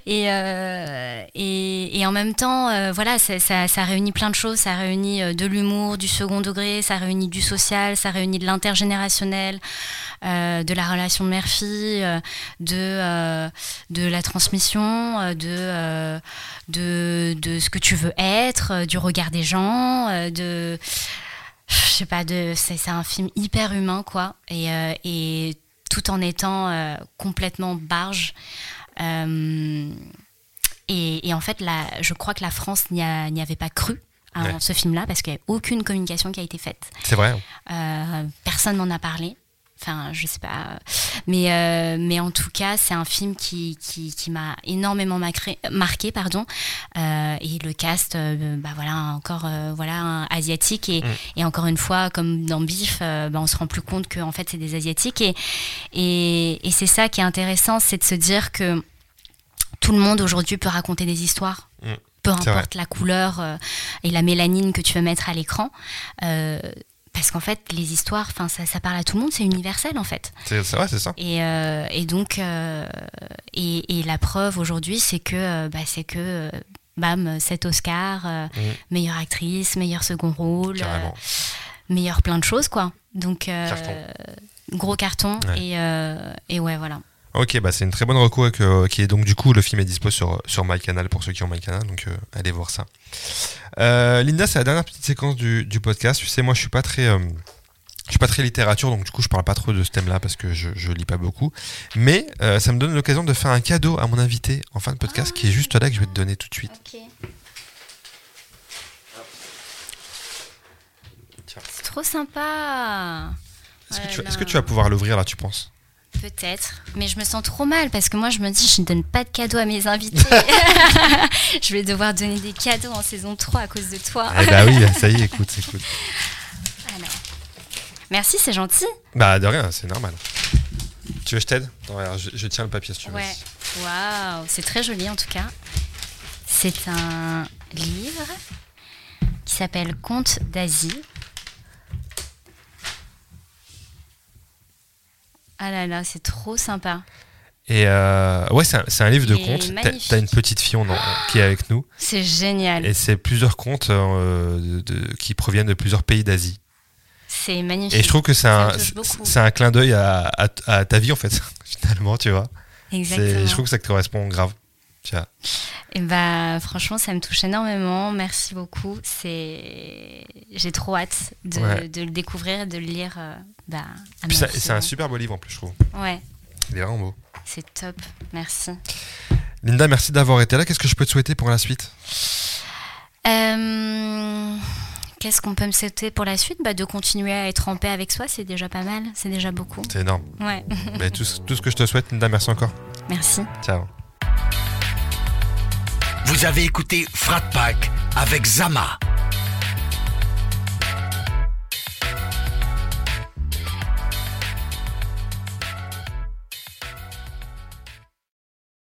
Euh, et, et, en même temps, voilà, ça, ça, réunit plein de choses. Ça réunit de l'humour, du second degré, ça réunit du social, ça réunit de l'intergénérationnel, de la relation mère-fille, de, de la transmission, de, de, de ce que tu veux être, du regard des gens, de je sais pas, de, c'est, un film hyper humain, quoi, et, euh, et tout en étant euh, complètement barge. Euh, et, et, en fait, là, je crois que la France n'y, avait pas cru à ce film-là parce qu'il n'y a aucune communication qui a été faite. C'est vrai. personne n'en a parlé. Enfin, je sais pas. Mais, euh, mais en tout cas, c'est un film qui, qui, qui m'a énormément marqué. Pardon. Euh, et le cast, euh, bah voilà, encore voilà, asiatique. Et, mm. et, encore une fois, comme dans Bif, bah, on se rend plus compte qu'en fait, c'est des Asiatiques. Et, et, et c'est ça qui est intéressant, c'est de se dire que tout le monde aujourd'hui peut raconter des histoires. Mm. Peu importe la couleur et la mélanine que tu veux mettre à l'écran parce qu'en fait, les histoires, enfin, ça, ça, parle à tout le monde, c'est universel en fait. C'est vrai, c'est ça. Et, euh, et donc, euh, et, et, la preuve aujourd'hui, c'est que, euh, bah, c'est que, bam, cet Oscar, mm. meilleure actrice, meilleur second rôle, meilleur plein de choses, quoi. Donc, gros carton. Et, et ouais, voilà. Ok, bah c'est une très bonne recours euh, qui est donc du coup le film est dispo sur sur MyCanal pour ceux qui ont MyCanal, donc euh, allez voir ça. Euh, Linda, c'est la dernière petite séquence du, du, podcast. Tu sais, moi je suis pas très je suis pas très littérature, donc du coup je parle pas trop de ce thème-là parce que je, je lis pas beaucoup. Mais ça me donne l'occasion de faire un cadeau à mon invité en fin de podcast qui est juste là que je vais te donner tout de suite. C'est trop sympa. Est-ce que, que, tu vas pouvoir l'ouvrir là, tu penses? Peut-être, mais je me sens trop mal parce que moi je me dis je ne donne pas de cadeaux à mes invités. je vais devoir donner des cadeaux en saison 3 à cause de toi. Eh bah oui, ça y est, écoute, écoute. Alors. Merci, c'est gentil. Bah de rien, c'est normal. Tu veux que je t'aide? Je, je, tiens le papier si tu veux. Ouais. Waouh, c'est très joli en tout cas. C'est un livre qui s'appelle Contes d'Asie Ah là là, c'est trop sympa. Et euh, ouais, c'est un, livre de contes. T'as une petite fille qui est avec nous. C'est génial. Et c'est plusieurs contes euh, qui proviennent de plusieurs pays d'Asie. C'est magnifique. Et je trouve que c'est un, c'est un clin d'œil à, à, ta vie en fait, finalement, tu vois. Exactement. Je trouve que ça te correspond grave. Et bah, franchement, ça me touche énormément. Merci beaucoup. C'est, j'ai trop hâte de, le découvrir, de le lire. Euh, bah, c'est un super beau livre en plus, je trouve. Ouais. Il est vraiment beau. C'est top. Merci. Linda, merci d'avoir été là. Qu'est-ce que je peux te souhaiter pour la suite? Euh, Qu'est-ce qu'on peut me souhaiter pour la suite? Bah, De continuer à être en paix avec soi, c'est déjà pas mal. C'est déjà beaucoup. C'est énorme. Ouais. Mais tout, tout ce que je te souhaite, Linda, merci encore. Merci. Ciao. Vous avez écouté Frat Pack avec Zama.